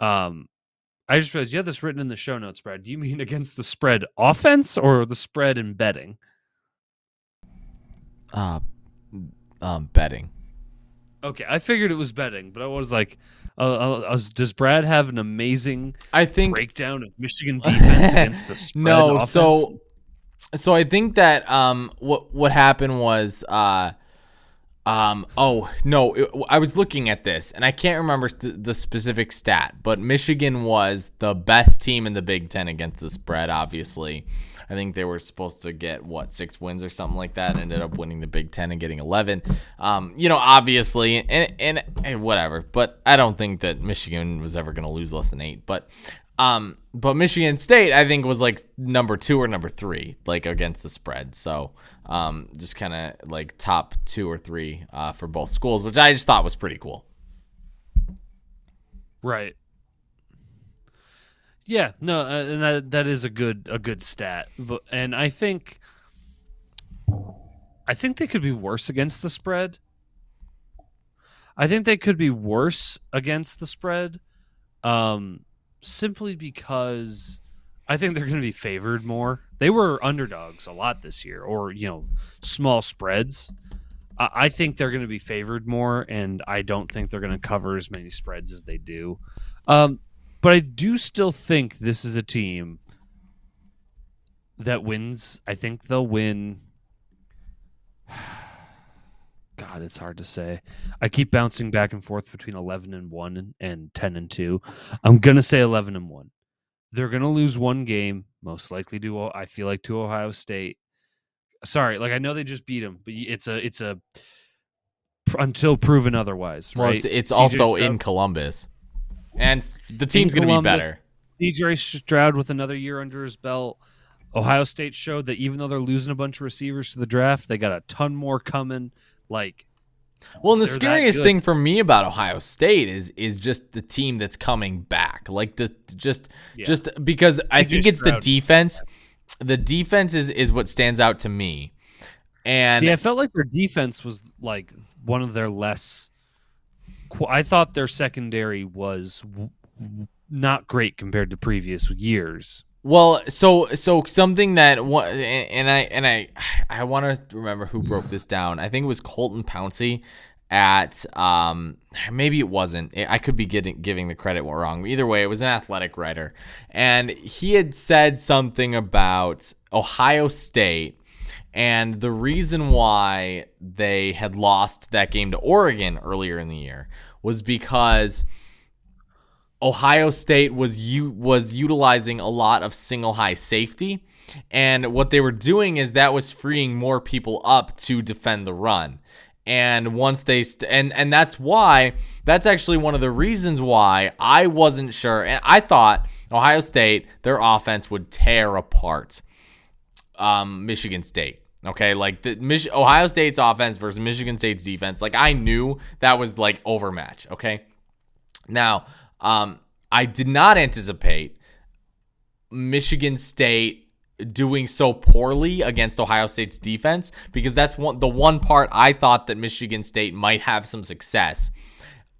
Um, I just realized you have this written in the show notes, Brad. Do you mean (laughs) against the spread offense or the spread in betting?
Uh, um, betting.
Okay, I figured it was betting, but I was like, uh, uh, does Brad have an amazing
I think
breakdown of Michigan defense against the (laughs) spread?
no.
offense?
So, so I think that um, what what happened was uh, um, oh no, it, I was looking at this and I can't remember st- the specific stat, but Michigan was the best team in the Big Ten against the spread. Obviously, I think they were supposed to get what six wins or something like that. Ended up winning the Big Ten and getting eleven. Um, you know, obviously, and, and and whatever. But I don't think that Michigan was ever going to lose less than eight. But um, but Michigan State, I think, was like number two or number three, like against the spread. So, um, just kind of like top two or three uh, for both schools, which I just thought was pretty cool.
right. Yeah, no, uh, and that that is a good a good stat, but and I think I think they could be worse against the spread. I think they could be worse against the spread, um, simply because I think they're going to be favored more. They were underdogs a lot this year, or you know, small spreads. I, I think they're going to be favored more, and I don't think they're going to cover as many spreads as they do. Um, but I do still think this is a team that wins. I think they'll win. (sighs) God, it's hard to say. I keep bouncing back and forth between 11 and 1 and, and 10 and 2. I'm going to say 11 and 1. They're going to lose one game, most likely to I feel like to Ohio State. Sorry, like I know they just beat them, but it's a it's a until proven otherwise,
Well,
right?
it's it's
CJ
also
Stroud-
in Columbus, and the team's going to be better.
DJ Stroud with another year under his belt. Ohio State showed that even though they're losing a bunch of receivers to the draft, they got a ton more coming. Like,
Well, and the scariest thing for me about Ohio State is is just the team that's coming back. Like the just
Yeah.
just because I
CJ
think it's the defense. The defense is is what stands out to me. And
see, I felt like their defense was like one of their less. I thought their secondary was w- w- not great compared to previous years.
Well, so so something that one and I and I I want to remember who broke this down. I think it was Colton Pouncy at um maybe it wasn't. I could be getting giving the credit wrong. Either way, it was an athletic writer, and he had said something about Ohio State And the reason why they had lost that game to Oregon earlier in the year was because Ohio State was u- was utilizing a lot of single high safety, and what they were doing is that was freeing more people up to defend the run. And once they st- and and that's why that's actually one of the reasons why I wasn't sure, and I thought Ohio State their offense would tear apart um, Michigan State. Okay, like the Mich- Ohio State's offense versus Michigan State's defense. Like I knew that was like overmatch. Okay, now um, I did not anticipate Michigan State doing so poorly against Ohio State's defense because that's one the one part I thought that Michigan State might have some success.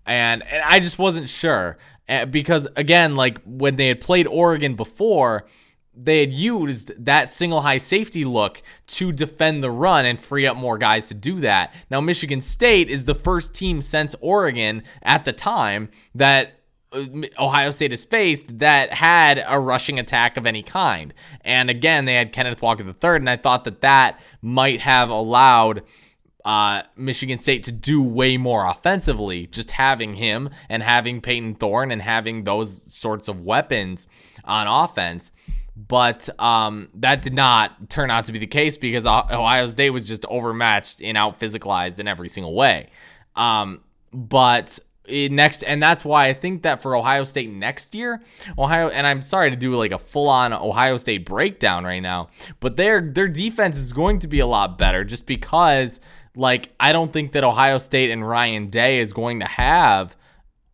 And and I just wasn't sure uh, because again like when they had played Oregon before they had used that single high safety look to defend the run and free up more guys to do that. Now Michigan State is the first team since Oregon at the time that Ohio State has faced that had a rushing attack of any kind. And again, they had Kenneth Walker III, and I thought that that might have allowed uh, Michigan State to do way more offensively, just having him and having Payton Thorne and having those sorts of weapons on offense. But um, that did not turn out to be the case because Ohio State was just overmatched and out physicalized in every single way. Um, but Eh, next and that's why I think that for Ohio State next year, Ohio and I'm sorry to do like a full-on Ohio State breakdown right now, but their their defense is going to be a lot better just because like I don't think that Ohio State and Ryan Day is going to have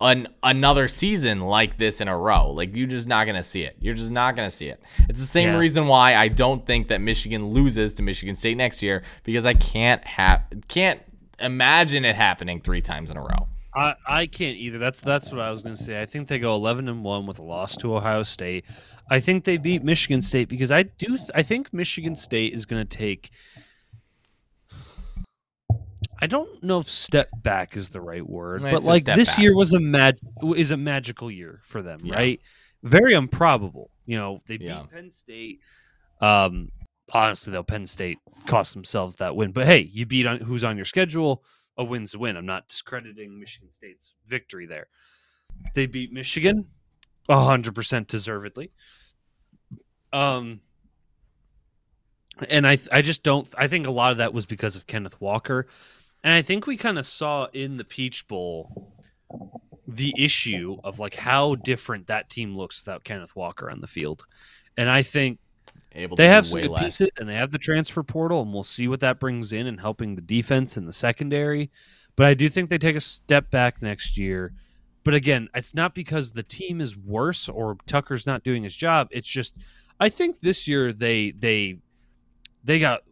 an another season like this in a row. Like you're just not going to see it. You're just not going to see it. It's the same yeah. reason why I don't think that Michigan loses to Michigan State next year because I can't have can't imagine it happening 3 times in a row.
I, I can't either. That's that's what I was going to say. I think they go 11 and 1 with a loss to Ohio State. I think they beat Michigan State because I do I think Michigan State is going to take I don't know if step back is the right word, it's but like this back. year was a mag is a magical year for them, yeah. right? Very improbable. You know, they beat yeah. Penn State. Um, honestly, though, Penn State cost themselves that win. But hey, you beat on who's on your schedule a win's a win. I'm not discrediting Michigan State's victory there. They beat Michigan 100% deservedly. Um and I I just don't I think a lot of that was because of Kenneth Walker. And I think we kind of saw in the Peach Bowl the issue of like how different that team looks without Kenneth Walker on the field. And I think Able they have some good less. pieces, and they have the transfer portal, and we'll see what that brings in and helping the defense and the secondary. But I do think they take a step back next year. But again, it's not because the team is worse or Tucker's not doing his job. It's just I think this year they they they got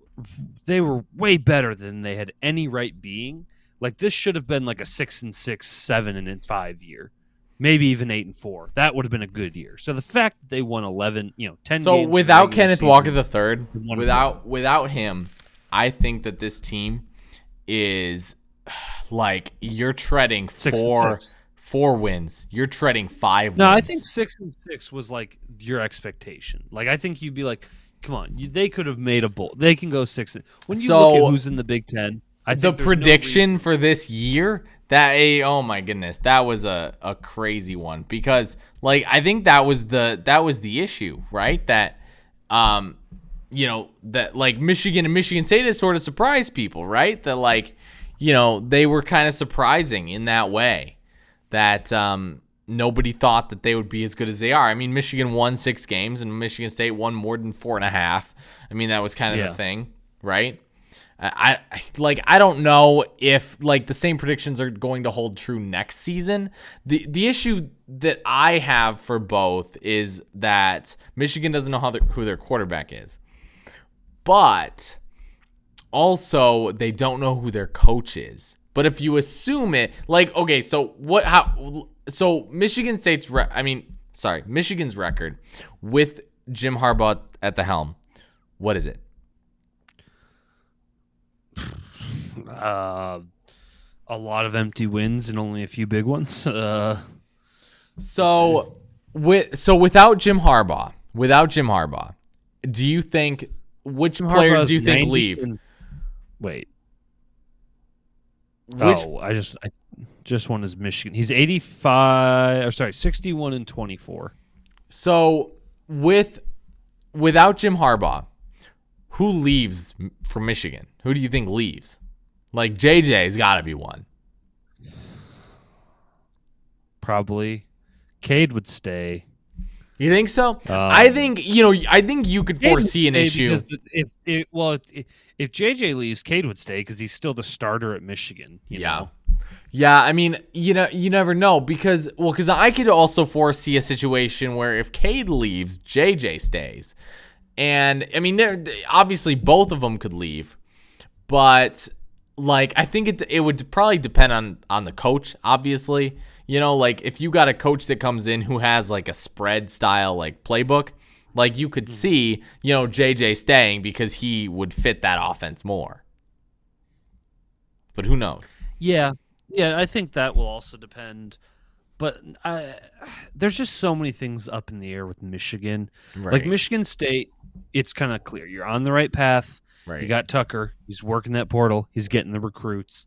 they were way better than they had any right being. Like this should have been like a six and six, seven and five year maybe even eight and four. That would have been a good year. So the fact that they won eleven, you know, ten.
So without Kenneth season, Walker the third, without without him, I think that this team is (sighs) like you're treading six four four wins. You're treading five.
No,
wins.
I think six and six was like your expectation. Like I think you'd be like, come on, you, they could have made a bowl. They can go six. And, when you so, look at who's in the Big Ten. I
the prediction no for this year that a oh my goodness that was a, a crazy one because like I think that was the that was the issue right that um you know that like Michigan and Michigan State has sort of surprised people right that like you know they were kind of surprising in that way that um nobody thought that they would be as good as they are. I mean Michigan won six games and Michigan State won more than four and a half. I mean that was kind of yeah. the thing right I, like I don't know if like the same predictions are going to hold true next season. The the issue that I have for both is that Michigan doesn't know how who their quarterback is. But also they don't know who their coach is. But if you assume it, like okay, so what how so Michigan State's re- I mean, sorry, Michigan's record with Jim Harbaugh at the helm. What is it?
Uh, a lot of empty wins and only a few big ones. (laughs) Uh,
so with so without Jim Harbaugh, without Jim Harbaugh, do you think which
Jim
players
Harbaugh's
do you think leave?
and- wait.
Which
oh, I just I just won his Michigan. He's 85 or sorry, 61 and 24.
so with without Jim Harbaugh, who leaves m- for Michigan? Who do you think leaves? Like JJ's got to be one.
Probably Cade would stay.
You think so? I
Um,
think you know. I think you could
Cade
foresee an issue.
because the- if it, well if, if JJ leaves, Cade would stay because he's still the starter at Michigan. you
Yeah.
know?
Yeah, I mean, you know, you never know because well, because I could also foresee a situation where if Cade leaves, JJ stays, and I mean, they're obviously both of them could leave, but like I think it it would probably depend on on the coach. Obviously, you know, like if you got a coach that comes in who has like a spread style like playbook, like you could mm-hmm. see, you know, JJ staying because he would fit that offense more. But who knows?
Yeah, yeah, I think that will also depend. But I, there's just so many things up in the air with Michigan. Like Michigan State, it's kind of clear you're on the right path.
Right.
You got Tucker. He's working that portal. He's getting the recruits.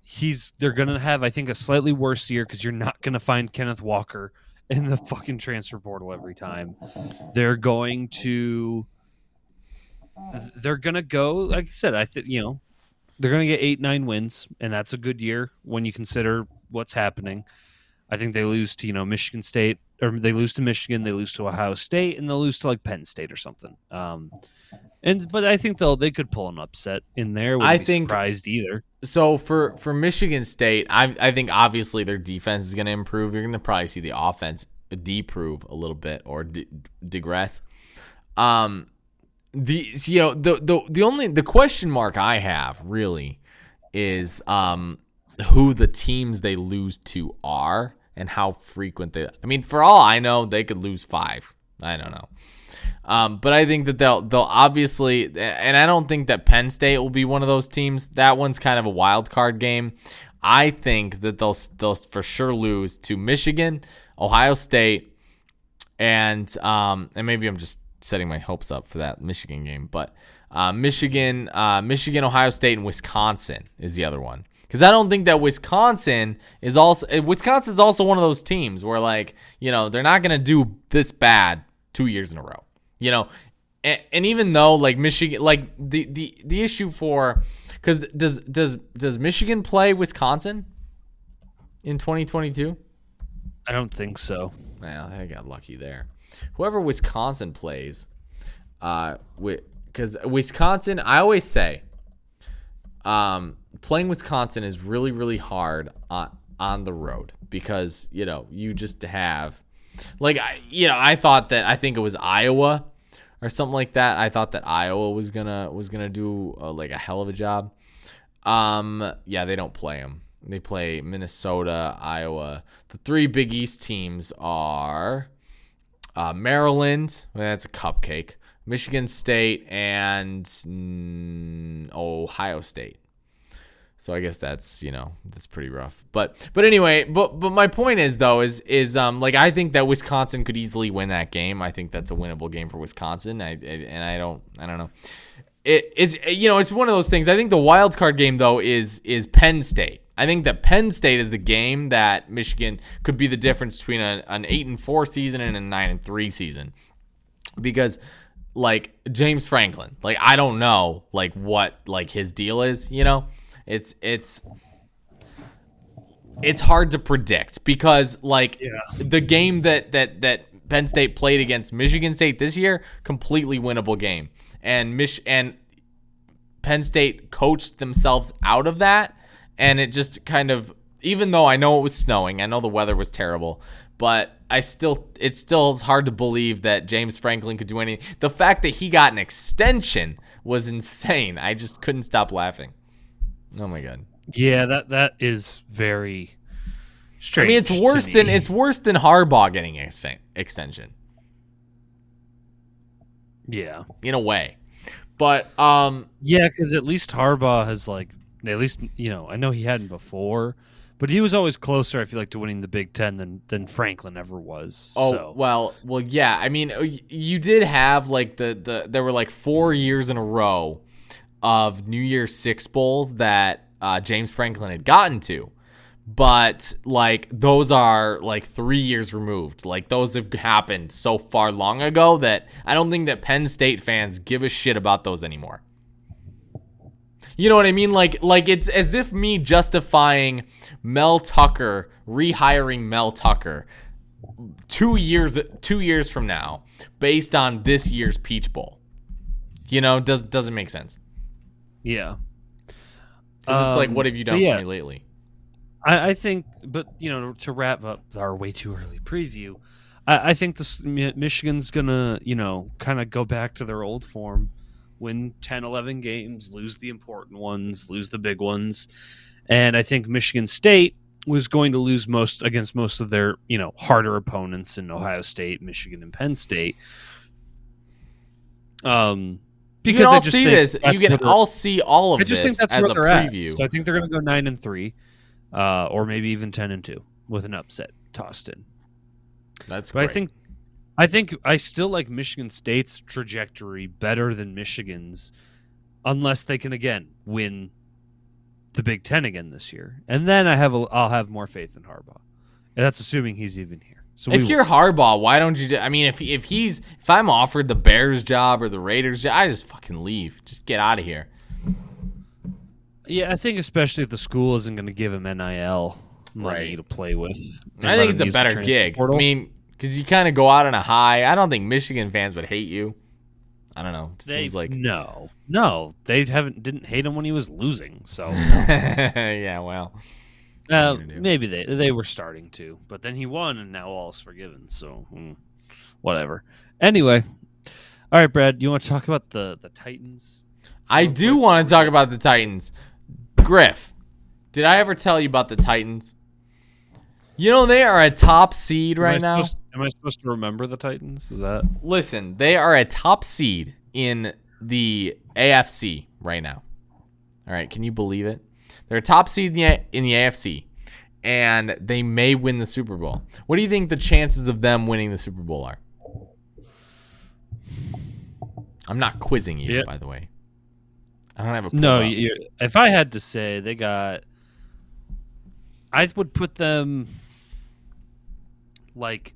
He's they're gonna have I think a slightly worse year because you're not gonna find Kenneth Walker in the fucking transfer portal every time. They're going to they're gonna go like I said. I think you know they're gonna get eight nine wins and that's a good year when you consider what's happening. I think they lose to you know Michigan State or they lose to Michigan, they lose to Ohio State, and they'll lose to like Penn State or something. Um, and but I think they'll they could pull an upset in there. Wouldn't
I
be
think-
surprised either.
So for for Michigan State, I I think obviously their defense is going to improve. You're going to probably see the offense deprove a little bit or de- digress. Um, the you know the the the only the question mark I have really is um who the teams they lose to are and how frequent they. I mean, for all I know, they could lose five. I don't know. Um, but I think that they'll they'll obviously, and I don't think that Penn State will be one of those teams. That one's kind of a wild card game. I think that they'll they'll for sure lose to Michigan, Ohio State, and um, and maybe I'm just setting my hopes up for that Michigan game, but uh, Michigan, uh, Michigan, Ohio State, and Wisconsin is the other one. Because I don't think that Wisconsin is also Wisconsin is also one of those teams where like you know they're not gonna do this bad two years in a row. You know, and, and even though like Michigan, like the the the issue for because does does does Michigan play Wisconsin in 2022?
I don't think so.
Well, I got lucky there. Whoever Wisconsin plays, uh, with because Wisconsin, I always say, um, playing Wisconsin is really really hard on on the road because you know you just have, like I, you know, I thought that I think it was Iowa or something like that. I thought that Iowa was gonna was gonna do uh, like a hell of a job. Um, yeah, they don't play them. They play Minnesota, Iowa. The three Big East teams are uh, Maryland. Well, that's a cupcake. Michigan State and mm, Ohio State. So I guess that's you know that's pretty rough. But but anyway, but but my point is though is is um like I think that Wisconsin could easily win that game. I think that's a winnable game for Wisconsin. I, I and I don't I don't know. It, it's you know it's one of those things. I think the wild card game though is is Penn State. I think that Penn State is the game that Michigan could be the difference between a, an eight and four season and a nine and three season, because like James Franklin, like I don't know like what like his deal is. You know, it's it's it's hard to predict because like the game that that that Penn State played against Michigan State this year, completely winnable game, and Mich and Penn State coached themselves out of that, and it just kind of even though I know it was snowing, I know the weather was terrible, but I still it still is hard to believe that James Franklin could do anything. The fact that he got an extension was insane. I just couldn't stop laughing. Oh my god.
Yeah, that that is very strange.
I mean, it's worse
me.
than it's worse than Harbaugh getting an ex- extension
yeah,
in a way. But um,
yeah, because at least Harbaugh has like at least you know I know he hadn't before, but he was always closer. I feel like to winning the Big Ten than than Franklin ever was.
Oh
so.
well, well, yeah. I mean, uh, you did have like the the there were like four years in a row of New Year's Six bowls that uh, James Franklin had gotten to, but like those are like three years removed. Like those have happened so far long ago that I don't think that Penn State fans give a shit about those anymore. You know what I mean? Like like it's as if me justifying Mel Tucker rehiring Mel Tucker two years two years from now based on this year's Peach Bowl. You know, does doesn't make sense.
Yeah,
'Cause it's like,
Um,
what have you done
yeah.
for me lately?
I, I think, but you know, to wrap up our way too early preview, I, I think this Michigan's gonna, you know, kind of go back to their old form, win 10, 11 games, lose the important ones, lose the big ones, and I think Michigan State was going to lose most against most of their, you know, harder opponents in Ohio State, Michigan, and Penn State. Um,
You can all see this. You can all see all of
I just
this
think that's
as
where
a
they're at.
preview.
So I think they're going to go nine and three, uh, or maybe even ten and two with an upset tossed in.
That's
But
great.
I think, I think I still like Michigan State's trajectory better than Michigan's, unless they can again win the Big Ten again this year, and then I have a, I'll have more faith in Harbaugh, and that's assuming he's even here. So
if you're
will.
Harbaugh, why don't you? Do, I mean, if if he's if I'm offered the Bears job or the Raiders job, I just fucking leave. Just get out of here.
yeah, I think especially if the school isn't going to give him NIL money
Right.
to play with.
I think it's a better gig.
portal.
I mean, because you kind of go out on a high. I don't think Michigan fans would hate you. I don't know. It
They-
seems like
no, no, they haven't didn't hate him when he was losing. So (laughs)
yeah. Well,
uh,
you gonna do?
maybe they they were starting to, but then he won, and now all is forgiven. So hmm, whatever. Anyway, all right, Brad, you want to talk about the the Titans?
I do
quick.
want to talk about the Titans. Griff, did I ever tell you about the Titans? You know they are a top seed
Am
right now.
supposed- am I supposed to remember the Titans? Is that
Listen, they are a top seed in the AFC right now. All right, can you believe it? They're a top seed in the, in the AFC, and they may win the Super Bowl. What do you think the chances of them winning the Super Bowl are? I'm not quizzing you,
Yeah.
by the way. I don't have a
no? if I had to say, they got. I would put them like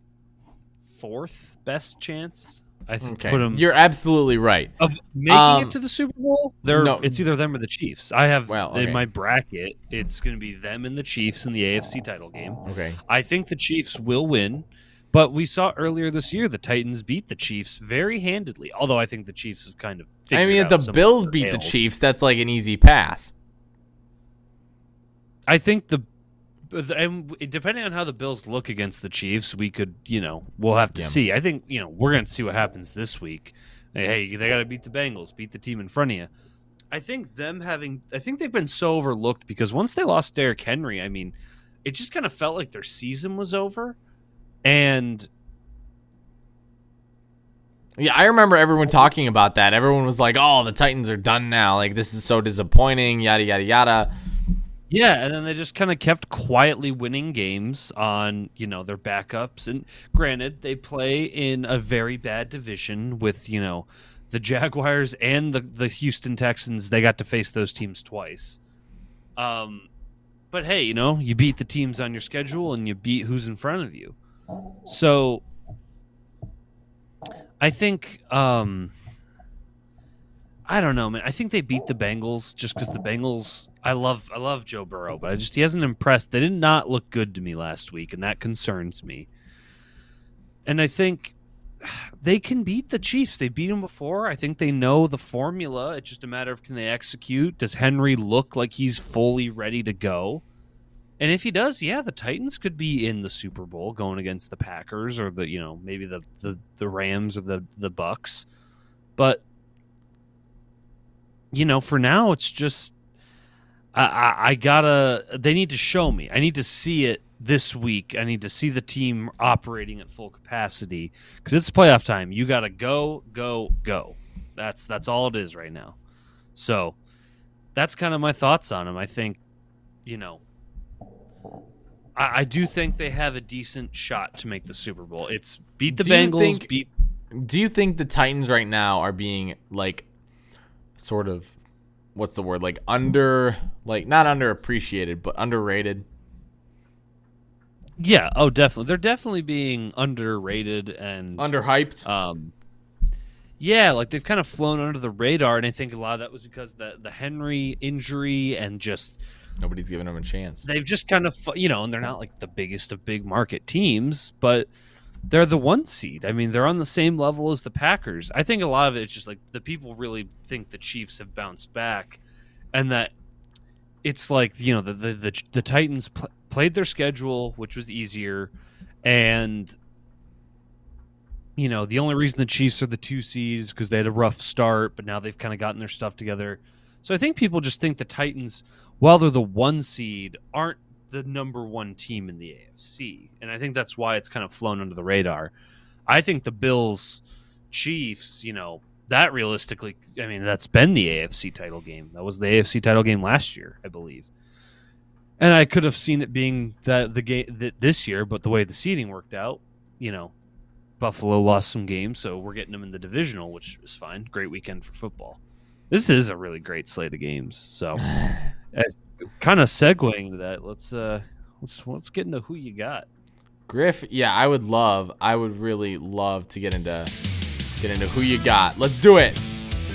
fourth best chance. I think
Okay,
put them
you're absolutely right.
of making
Um,
it to the Super Bowl. They're
no.
it's either them or the Chiefs. I have
Well,
in my bracket. It's going to be them and the Chiefs in the AFC title game.
Okay,
I think the Chiefs will win, but we saw earlier this year the Titans beat the Chiefs very handedly. Although I think the Chiefs have kind of.
I mean, if
out
the Bills beat the. Chiefs, that's like an easy pass.
I think the. And depending on how the Bills look against the Chiefs, we could, you know, we'll have to
Yeah.
see. I think, you know, we're going to see what happens this week. Hey, they got to beat the Bengals, beat the team in front of you. I think them having, I think they've been so overlooked because once they lost Derrick Henry, I mean, it just kind of felt like their season was over. And
Yeah, I remember everyone talking about that. Everyone was like, "Oh, the Titans are done now. Like this is so disappointing." Yada yada yada.
Yeah, and then they just kind of kept quietly winning games on, you know, their backups. And granted, they play in a very bad division with, you know, the Jaguars and the the Houston Texans. They got to face those teams twice. Um, but hey, you know, you beat the teams on your schedule and you beat who's in front of you. So I think um I don't know, man. I think they beat the Bengals just because the Bengals. I love, I love Joe Burrow, but I just he hasn't impressed. They did not look good to me last week, and that concerns me. And I think they can beat the Chiefs. They beat them before. I think they know the formula. It's just a matter of can they execute. Does Henry look like he's fully ready to go? And if he does, yeah, the Titans could be in the Super Bowl going against the Packers or the you know maybe the the, the Rams or the the Bucks. But you know, for now, it's just I, I, I gotta. They need to show me. I need to see it this week. I need to see the team operating at full capacity because it's playoff time. You gotta go, go, go. That's that's all it is right now. So that's kind of my thoughts on him. I think, you know, I, I do think they have a decent shot to make the Super Bowl. It's beat the
Do
Bengals,
think-
beat
Do you think the Titans right now are being like sort of what's the word? Like under like not underappreciated, but underrated?
Yeah, oh definitely. They're definitely being underrated and
Underhyped?
um yeah, like they've kind of flown under the radar and I think a lot of that was because the the Henry injury and just
Nobody's giving them a chance.
they've just kind of you know, and they're not like the biggest of big market teams, but they're the one seed. I mean, they're on the same level as the Packers. I think a lot of it is just like the people really think the Chiefs have bounced back, and that it's like you know the the the, the Titans pl- played their schedule, which was easier, and you know the only reason the Chiefs are the two seeds because they had a rough start, but now they've kind of gotten their stuff together. So I think people just think the Titans, while they're the one seed, aren't the number one team in the AFC, and I think that's why it's kind of flown under the radar. I think the Bills, Chiefs, you know, that realistically, I mean, that's been the AFC title game. That was the AFC title game last year, I believe. And I could have seen it being that the game that this year, but the way the seeding worked out, you know, Buffalo lost some games, so we're getting them in the divisional, which is fine. Great weekend for football. This is a really great slate of games. So, (sighs) as kind of segueing to that, let's uh let's let's get into who you got.
Griff, yeah, I would love, I would really love to get into get into who you got. Let's do it.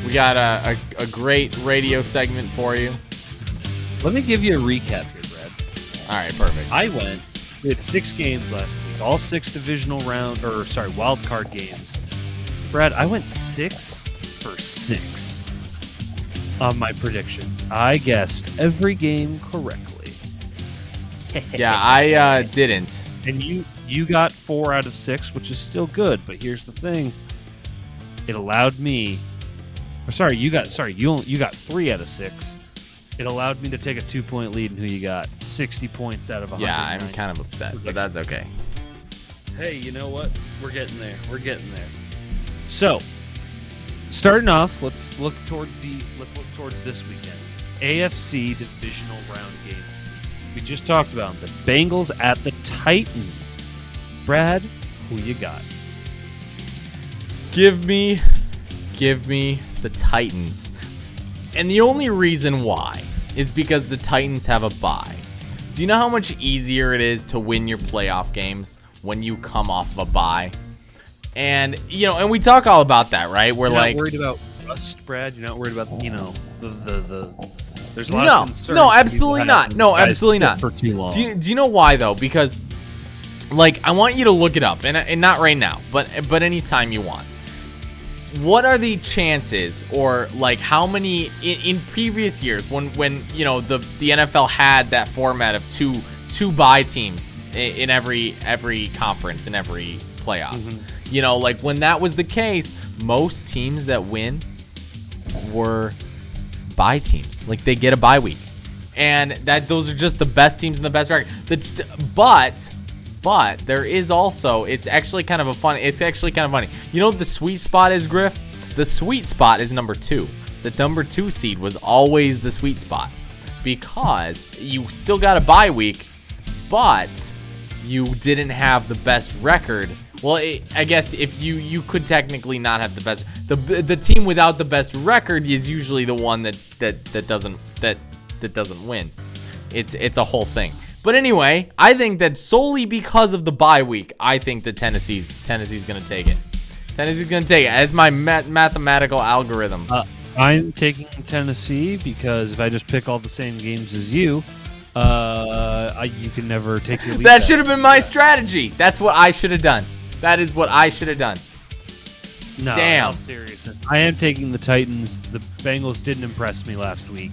We got a, a, a great radio segment for you.
Let me give you a recap here, Brad.
All right, perfect.
I went. We had six games last week, all six divisional round, or sorry, wild card games. Brad, I went six for six on my predictions. I guessed every game correctly. (laughs)
yeah, I uh, didn't.
and you you got four out of six, which is still good. But here's the thing: it allowed me. Or sorry, you got sorry you only, you got three out of six. It allowed me to take a two point lead in who you got. Sixty points out of a
Yeah, I'm kind of upset, but that's okay.
hey, you know what? We're getting there. We're getting there. So, starting off, let's look towards the let's look towards this weekend. AFC divisional round game. We just talked about the Bengals at the Titans. Brad, who you got?
Give me, give me the Titans. And the only reason why is because the Titans have a bye. Do you know how much easier it is to win your playoff games when you come off of a bye? And you know, and we talk all about that, right? We're
You're
like,
not worried about rust, Brad. You're not worried about you know the the, the there's a lot
No,
of concerns
no, absolutely not. No, absolutely not.
for too long.
Do you, do you know why though? Because like I want you to look it up, and, and not right now, but but anytime you want. What are the chances, or like how many in, in previous years when when you know the the NFL had that format of two two bye teams in, in every every conference in every playoffs?
Mm-hmm.
You know, like when that was the case, most teams that win were bye teams. Like they get a bye week, and that those are just the best teams in the best record. The but but there is also it's actually kind of a fun. It's actually kind of funny. You know what the sweet spot is Griff? The sweet spot is number two. The number two seed was always the sweet spot because you still got a bye week, but you didn't have the best record. Well, it, I guess if you you could technically not have the best the the team without the best record is usually the one that that that doesn't that that doesn't win. It's it's a whole thing. But anyway, I think that solely because of the bye week, I think that Tennessee's Tennessee's going to take it. Tennessee's going to take it as my math- mathematical algorithm.
Uh, I'm taking Tennessee because if I just pick all the same games as you, uh, I, you can never take your (laughs) lead.
that should have been my strategy. That's what I should have done. That is what I should have done.
no,
damn.
seriousness. I am taking the Titans. The Bengals didn't impress me last week.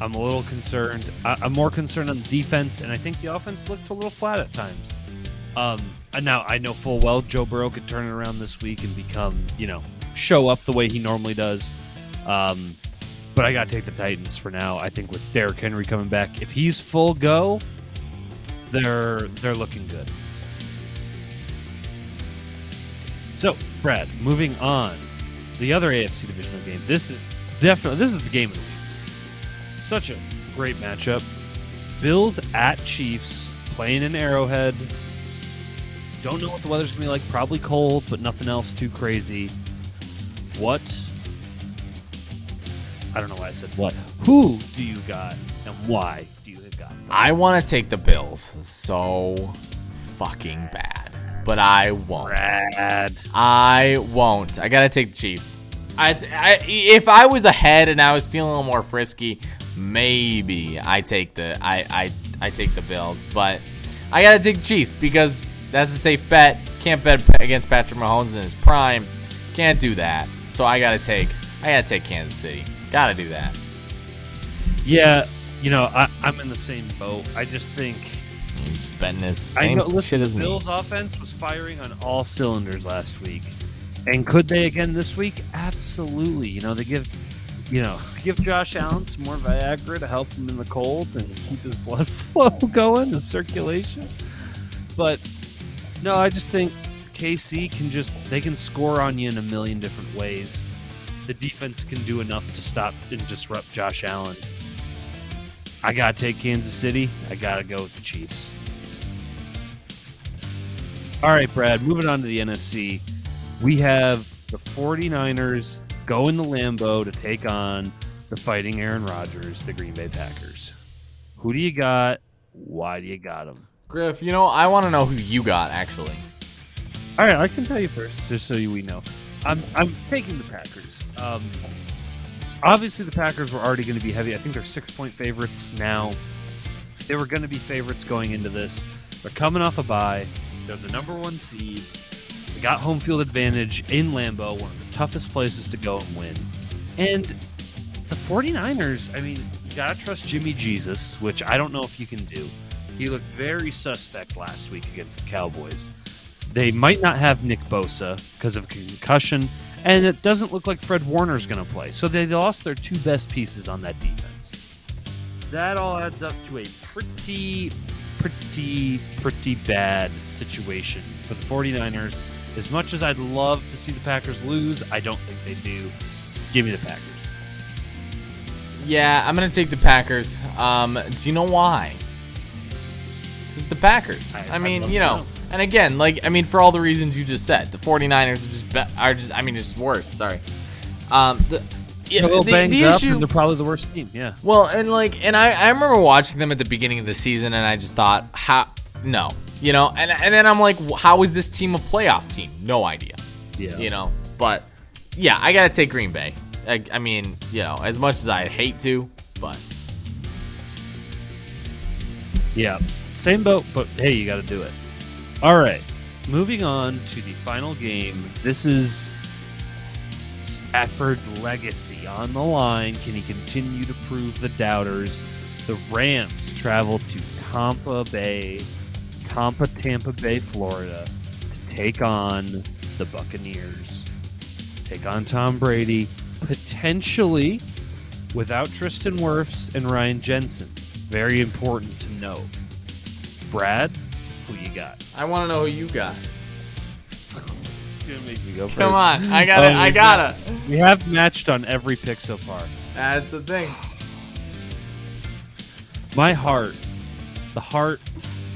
I'm a little concerned. I, I'm more concerned on the defense, and I think the offense looked a little flat at times. Um, and now I know full well Joe Burrow could turn it around this week and become, you know, show up the way he normally does. Um, but I got to take the Titans for now. I think with Derrick Henry coming back, if he's full go, they're they're looking good. So, Brad, moving on, the other AFC divisional game. This is definitely this is the game of the week. Such a great matchup. Bills at Chiefs. playing in Arrowhead. Don't know what the weather's gonna be like. Probably cold, but nothing else too crazy. What? I don't know why I said what. Who do you got, and why do you got? them?
I want to take the Bills so fucking bad, but I won't.
Brad.
I won't. I gotta take the Chiefs. I, I, if I was ahead and I was feeling a little more frisky, maybe I take the I, I I take the Bills, but I gotta take the Chiefs because that's a safe bet. Can't bet against Patrick Mahomes in his prime. Can't do that. So I gotta take I gotta take Kansas City. Gotta do that.
Yeah, you know, I, I'm in the same boat. I just think
just betting this
I
same
know, listen,
shit as me.
Bills' offense was firing on all cylinders last week, and could they again this week? Absolutely. You know, they give, you know, give Josh Allen some more Viagra to help him in the cold and keep his blood (laughs) flow going, his circulation. But no, I just think KC can just they can score on you in a million different ways. The defense can do enough to stop and disrupt Josh Allen. I gotta take Kansas City. I gotta go with the Chiefs. All right, Brad, moving on to the NFC. We have the 49ers going the Lambeau to take on the fighting Aaron Rodgers, the Green Bay Packers. Who do you got? Why do you got them?
Griff, you know, I want to know who you got actually.
All right, I can tell you first, just so we know. I'm I'm taking the Packers. Um, obviously, the Packers were already going to be heavy. I think they're six point favorites now. They were going to be favorites going into this. They're coming off a bye. They're the number one seed. They got home field advantage in Lambeau, one of the toughest places to go and win. And the 49ers, I mean, you got to trust Jimmy Jesus, which I don't know if you can do. He looked very suspect last week against the Cowboys. They might not have Nick Bosa because of concussion, and it doesn't look like Fred Warner's going to play. So they lost their two best pieces on that defense. That all adds up to a pretty, pretty, pretty bad situation for the 49ers. As much as I'd love to see the Packers lose, I don't think they do. Give me the Packers.
Yeah, I'm gonna take the Packers. Um, do you know why? It's the Packers.
I-
I, mean, you know,
know.
And again, like I mean, for all the reasons you just said, the 49ers are just be- are just. I mean, it's just worse. Sorry. Um, the yeah,
They're a little
the, the issue.
they're probably the worst team. Yeah.
Well, and like, and I, I remember watching them at the beginning of the season, and I just thought, how, no, you know, and and then I'm like, how is this team a playoff team? No idea,
Yeah.
you know. But yeah, I gotta take Green Bay. I, I mean, you know, as much as I hate to, but
Yeah, same boat, but hey, you got to do it. All right, moving on to the final game. This is Stafford legacy on the line. Can he continue to prove the doubters? The Rams travel to Tampa Bay, Tampa, Tampa Bay, Florida, to take on the Buccaneers. Take on Tom Brady, potentially without Tristan Wirfs and Ryan Jensen. Very important to know. Brad, who you got?
I want to know who you got.
You're gonna make me go
Come on, I got
it.
I
we
got it.
We have matched on every pick so far.
That's the thing.
My heart, the heart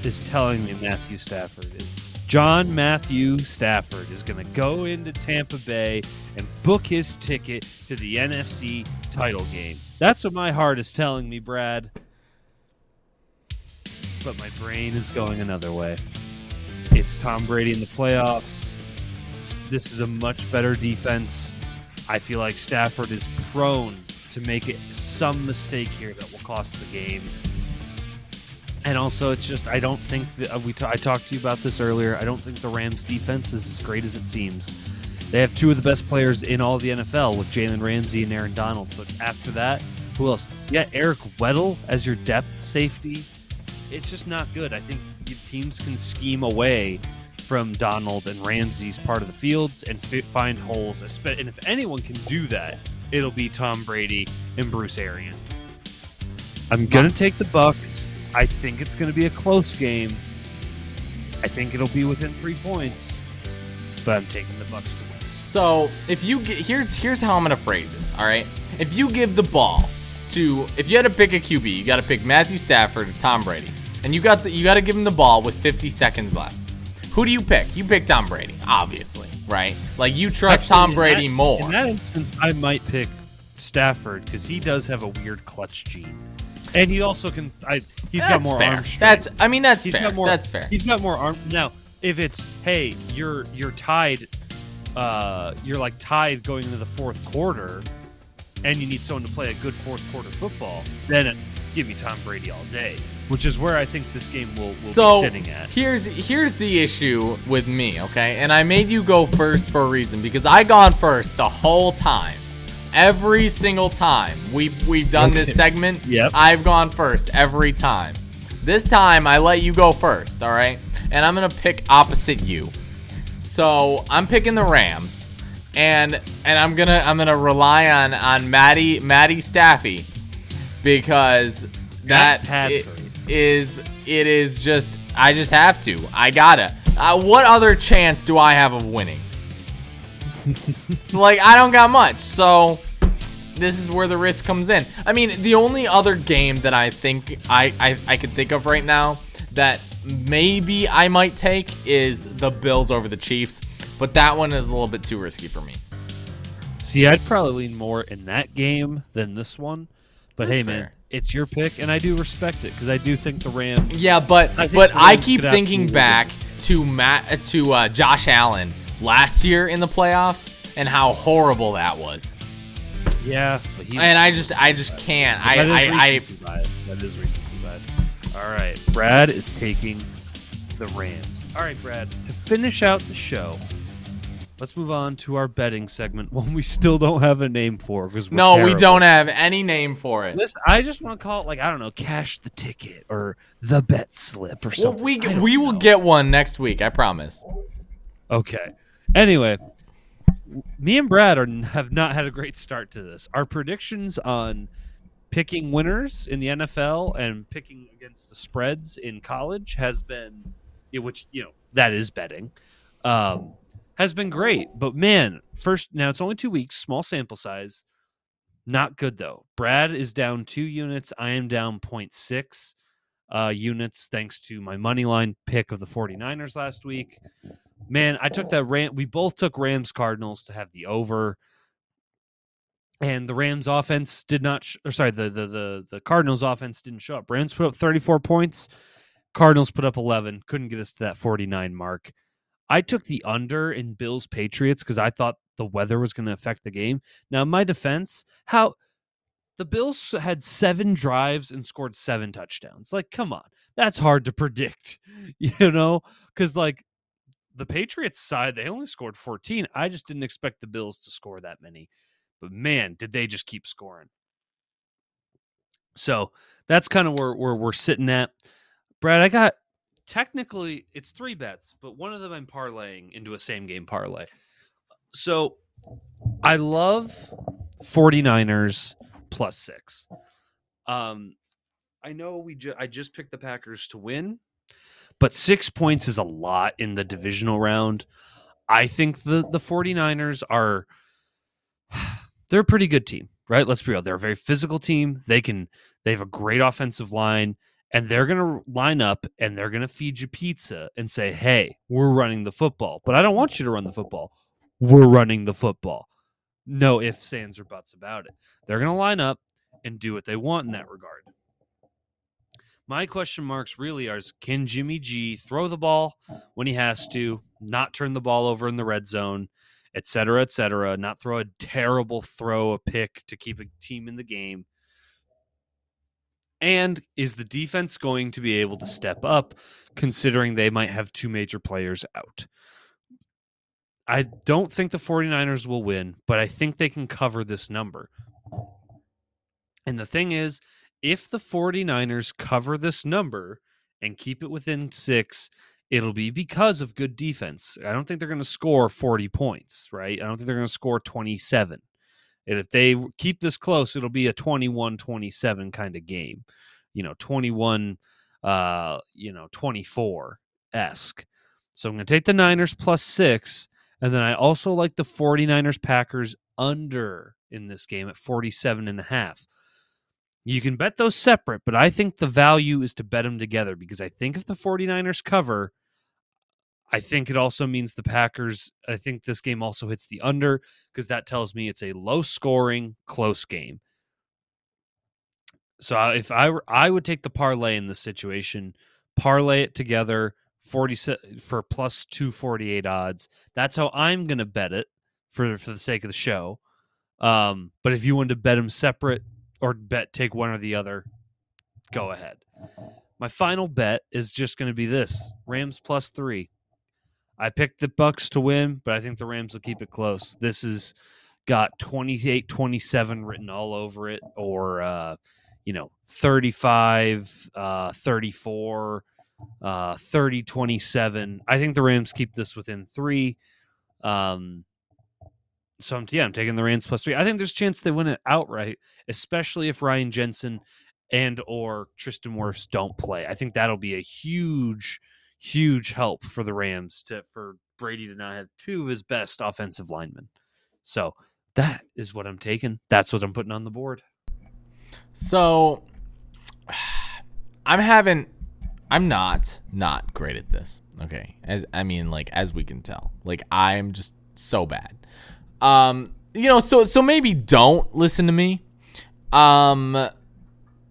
is telling me Matthew Stafford is. John Matthew Stafford is going to go into Tampa Bay and book his ticket to the NFC title game. That's what my heart is telling me, Brad. But my brain is going another way. It's Tom Brady in the playoffs. This is a much better defense. I feel like Stafford is prone to make it some mistake here that will cost the game. And also, it's just I don't think that uh, we ta- I talked to you about this earlier. I don't think the Rams' defense is as great as it seems. They have two of the best players in all the NFL with Jalen Ramsey and Aaron Donald. But after that, who else? Yeah, Eric Weddle as your depth safety. It's just not good. I think teams can scheme away from Donald and Ramsey's part of the fields and fi- find holes. And if anyone can do that, it'll be Tom Brady and Bruce Arians. I'm gonna take the Bucks. I think it's gonna be a close game. I think it'll be within three points, but I'm taking the Bucks to win.
So if you get, here's here's how I'm gonna phrase this. All right, if you give the ball to if you had to pick a QB, you got to pick Matthew Stafford or Tom Brady. And you got the, you got to give him the ball with 50 seconds left. Who do you pick? You pick Tom Brady, obviously, right? Like you trust
Actually,
Tom
in
Brady
that-
more.
In that instance, I might pick Stafford because he does have a weird clutch gene, and he also can. I he's got more
fair.
arm strength.
That's I mean that's
He's
fair.
got more.
that's fair.
He's got more arm. Now, if it's hey, you're you're tied, uh, you're like tied going into the fourth quarter, and you need someone to play a good fourth quarter football, then give me Tom Brady all day. Which is where I think this game will, will
so
be sitting at.
here's here's the issue with me, okay? And I made you go first for a reason because I gone first the whole time. Every single time we we've done this segment,
Yep.
I've gone first every time. This time I let you go first, all right? And I'm gonna pick opposite you. So I'm picking the Rams, and and I'm gonna I'm gonna rely on on Maddie Maddie Staffy because that
Matt
i-
Padford.
is it is just I just have to I gotta. Uh, what other chance do I have of winning? (laughs) like I don't got much, so this is where the risk comes in. I mean, the only other game that I think I I, I could think of right now that maybe I might take is the Bills over the Chiefs, but that one is a little bit too risky for me.
See, I'd probably lean more in that game than this one. But
That's
hey, man, it's your pick, and I do respect it because I do think the Rams.
Yeah, but
I
but I keep thinking back to Matt to uh, Josh Allen last year in the playoffs and how horrible that was.
Yeah, but
And I just I just can't. I
that is
I, I
bias. That is recency bias. All right, Brad is taking the Rams. All right, Brad. To finish out the show, let's move on to our betting segment. (laughs) One we still don't have a name for because
no, we don't have any name for it.
Listen, I just want to call it like I don't know, cash the ticket or the bet slip or
Well,
something.
we
I don't
we will get one next week. I promise.
Okay. Anyway, me and Brad are have not had a great start to this. Our predictions on picking winners in the NFL and picking against the spreads in college has been, which you know that is betting, um, has been great. But man, first now it's only two weeks, small sample size, not good though. Brad is down two units. I am down 0.6 uh, units thanks to my money line pick of the 49ers last week. Man, I took that Ram. We both took Rams Cardinals to have the over, and the Rams offense did not. Sh- or sorry, the, the the the Cardinals offense didn't show up. Rams put up 34 points. Cardinals put up 11. Couldn't get us to that 49 mark. I took the under in Bills Patriots because I thought the weather was going to affect the game. Now, my defense, how the Bills had seven drives and scored seven touchdowns. Like, come on, that's hard to predict, (laughs) you know? Because like the Patriots side, they only scored 14. I just didn't expect the Bills to score that many. But man, did they just keep scoring. So that's kind of where, where we're sitting at. Brad, I got technically it's three bets, but one of them I'm parlaying into a same game parlay. So I love 49ers plus six. Um, I know we ju- I just picked the Packers to win, but six points is a lot in the divisional round. I think the the 49ers are (sighs) they're a pretty good team, right? Let's be real. They're a very physical team. They can they have a great offensive line and they're going to line up and they're going to feed you pizza and say, "Hey, we're running the football." But I don't want you to run the football. We're running the football. No ifs, ands, or buts about it. They're going to line up and do what they want in that regard. My question marks really are: Can Jimmy G throw the ball when he has to, not turn the ball over in the red zone, et cetera, et cetera, not throw a terrible throw, a pick to keep a team in the game? And is the defense going to be able to step up, considering they might have two major players out? I don't think the 49ers will win, but I think they can cover this number. And the thing is, if the 49ers cover this number and keep it within six, it'll be because of good defense. I don't think they're going to score 40 points, right? I don't think they're going to score 27. And if they keep this close, it'll be a 21 27 kind of game, you know, 21, uh, you know, 24 esque. So I'm going to take the Niners plus six. And then I also like the 49ers Packers under in this game at 47 and a half. You can bet those separate, but I think the value is to bet them together because I think if the 49ers cover, I think it also means the Packers. I think this game also hits the under because that tells me it's a low scoring, close game. So if I were, I would take the parlay in this situation, parlay it together, 40 for plus 248 odds. That's how I'm going to bet it for for the sake of the show. Um, but if you wanted to bet them separate or bet take one or the other, go ahead. My final bet is just going to be this: Rams plus 3. I picked the Bucks to win, but I think the Rams will keep it close. This is got 28-27 written all over it or uh, you know, 35 uh 34 uh 30 27 i think the rams keep this within three. Um so I'm, yeah i'm taking the rams plus three. I think there's a chance they win it outright especially if ryan jensen and or tristan wirfs don't play. I think that'll be a huge huge help for the rams to for brady to not have two of his best offensive linemen so that is what i'm taking that's what i'm putting on the board
so (sighs) i'm having I'm not not great at this. Okay. As I mean like as we can tell. Like I'm just so bad. Um you know, so so maybe don't listen to me. Um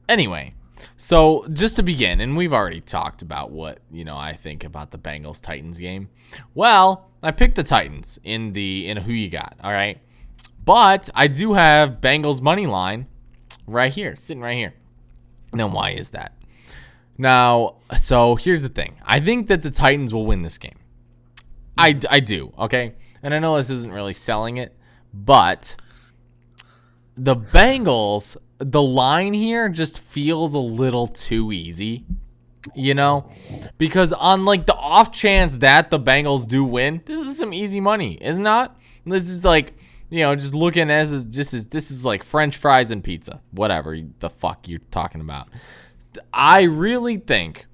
anyway, so just to begin, and we've already talked about what, you know, I think about the Bengals Titans game. Well, I picked the Titans in the in who you got, all right? But I do have Bengals money line right here, sitting right here. Now why is that? Now, so here's the thing. I think that the Titans will win this game. I, I do, okay? And I know this isn't really selling it, but the Bengals, the line here just feels a little too easy, you know? Because on like the off chance that the Bengals do win, this is some easy money, is not? This is like, you know, just looking as is this is this is like French fries and pizza, whatever the fuck you're talking about. I really think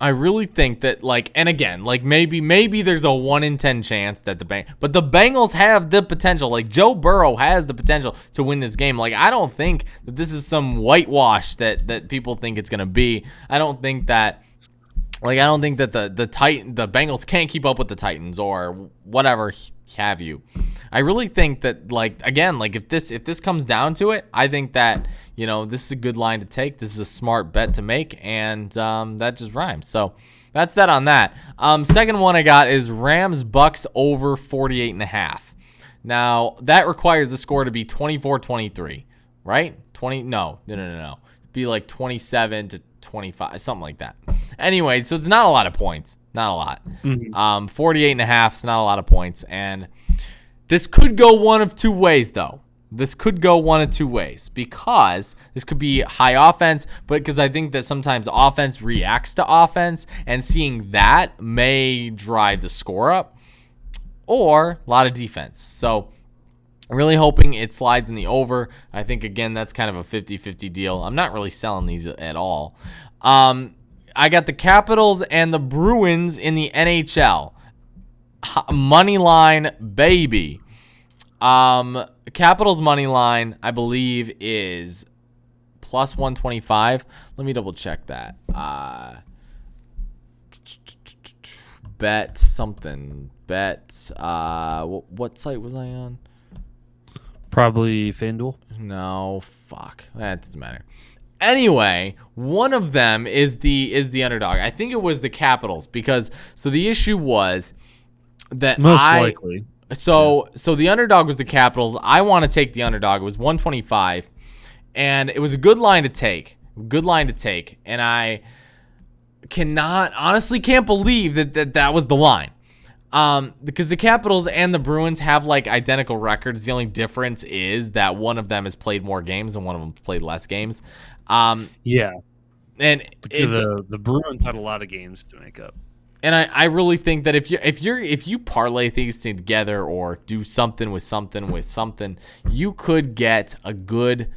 I really think that like and again, like maybe maybe there's a 1 in 10 chance that the Bang but the Bengals have the potential. Like Joe Burrow has the potential to win this game. Like I don't think that this is some whitewash that that people think it's going to be. I don't think that like I don't think that the the Titan the Bengals can't keep up with the Titans or whatever have you. I really think that like again like if this if this comes down to it, I think that you know this is a good line to take. This is a smart bet to make, and um, that just rhymes. So that's that on that. Um, second one I got is Rams Bucks over 48 and a half. Now that requires the score to be 24-23, right? 20 no no no no no be like 27 to 25, something like that. Anyway, so it's not a lot of points. Not a lot. Mm-hmm. Um, 48 and a half is not a lot of points. And this could go one of two ways, though. This could go one of two ways because this could be high offense, but because I think that sometimes offense reacts to offense, and seeing that may drive the score up, or a lot of defense. So Really hoping it slides in the over. I think, again, that's kind of a 50 50 deal. I'm not really selling these at all. Um, I got the Capitals and the Bruins in the NHL. Money line, baby. Um, Capitals money line, I believe, is plus 125. Let me double check that. Uh, bet something. Bet. Uh, what, what site was I on?
Probably FanDuel.
No, fuck. That doesn't matter. Anyway, one of them is the is the underdog. I think it was the Capitals because so the issue was that
most
I,
likely.
So yeah. so the underdog was the Capitals. I want to take the underdog. It was 125 and it was a good line to take. Good line to take and I cannot honestly can't believe that that, that was the line. Um, because the Capitals and the Bruins have like identical records. The only difference is that one of them has played more games and one of them played less games. Um,
yeah,
and
it's, the the Bruins had a lot of games to make up.
And I, I really think that if you if you're if you parlay things together or do something with something with something, you could get a good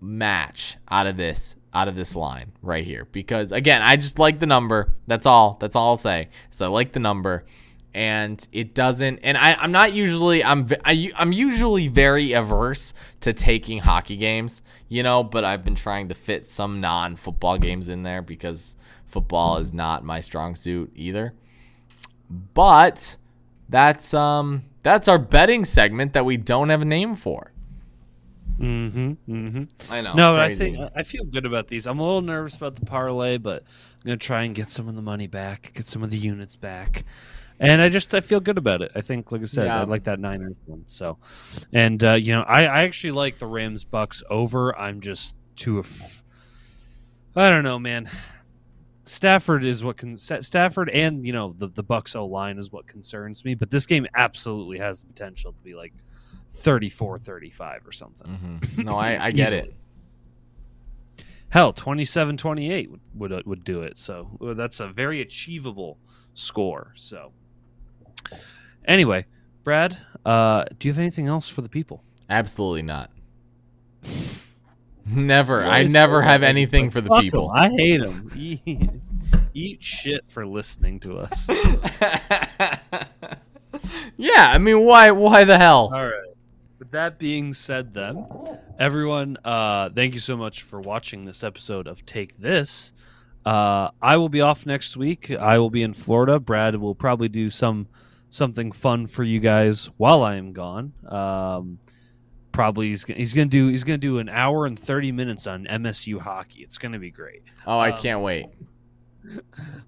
match out of this out of this line right here because again I just like the number that's all that's all I'll say so I like the number and it doesn't. And I, I'm not usually I'm I'm usually very averse to taking hockey games, you know. But I've been trying to fit some non-football games in there because football is not my strong suit either. But that's um that's our betting segment that we don't have a name for.
Mm-hmm. Mm-hmm.
I know.
No, I think I feel good about these. I'm a little nervous about the parlay, but I'm gonna try and get some of the money back, get some of the units back, and I just I feel good about it. I think, like I said,
Yeah.
I like that Niners one. So, and uh, you know, I, I actually like the Rams Bucks over. I'm just too. Af- I don't know, man. Stafford is what can Stafford and you know the the Bucks O line is what concerns me, but this game absolutely has the potential to be like 34-35 or something.
Mhm. (laughs) No, I, I get it.
Hell, 27-28 would, would would do it. So that's a very achievable score. So anyway, Brad, uh, do you have anything else for the people?
Absolutely not. (laughs) Never.
You
I never
say
have
that,
anything for the
fuck 'em.
people.
I hate them. Eat, eat shit for listening to us. (laughs)
yeah, I mean, why? Why the hell?
All right. With that being said, then, everyone, uh, thank you so much for watching this episode of Take This. Uh, I will be off next week. I will be in Florida. Brad will probably do some something fun for you guys while I am gone. Um, probably he's, gonna- he's gonna do he's gonna do an hour and thirty minutes on MSU hockey. It's gonna be great.
Oh, I
um,
can't wait. (laughs)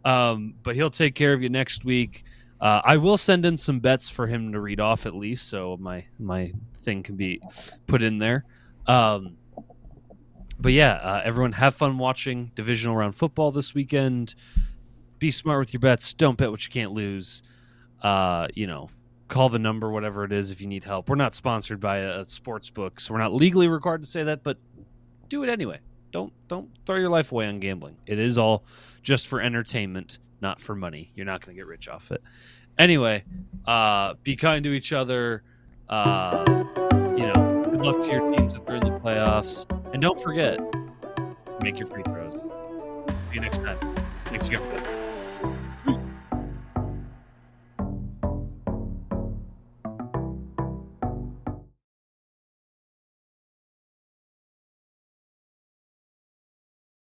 Um, but he'll take care of you next week. Uh, I will send in some bets for him to read off at least, so my my thing can be put in there. Um, but yeah, uh, everyone have fun watching divisional round football this weekend. Be smart with your bets. Don't bet what you can't lose. Uh, you know, call the number, whatever it is, if you need help. We're not sponsored by a, sports book, so we're not legally required to say that, but do it anyway. Don't don't throw your life away on gambling. It is all just for entertainment, not for money. You're not going to get rich off it. Anyway, uh, be kind to each other. Uh, you know, good luck to your teams if they're in the playoffs, and don't forget to make your free throws. See you next time. Thanks again.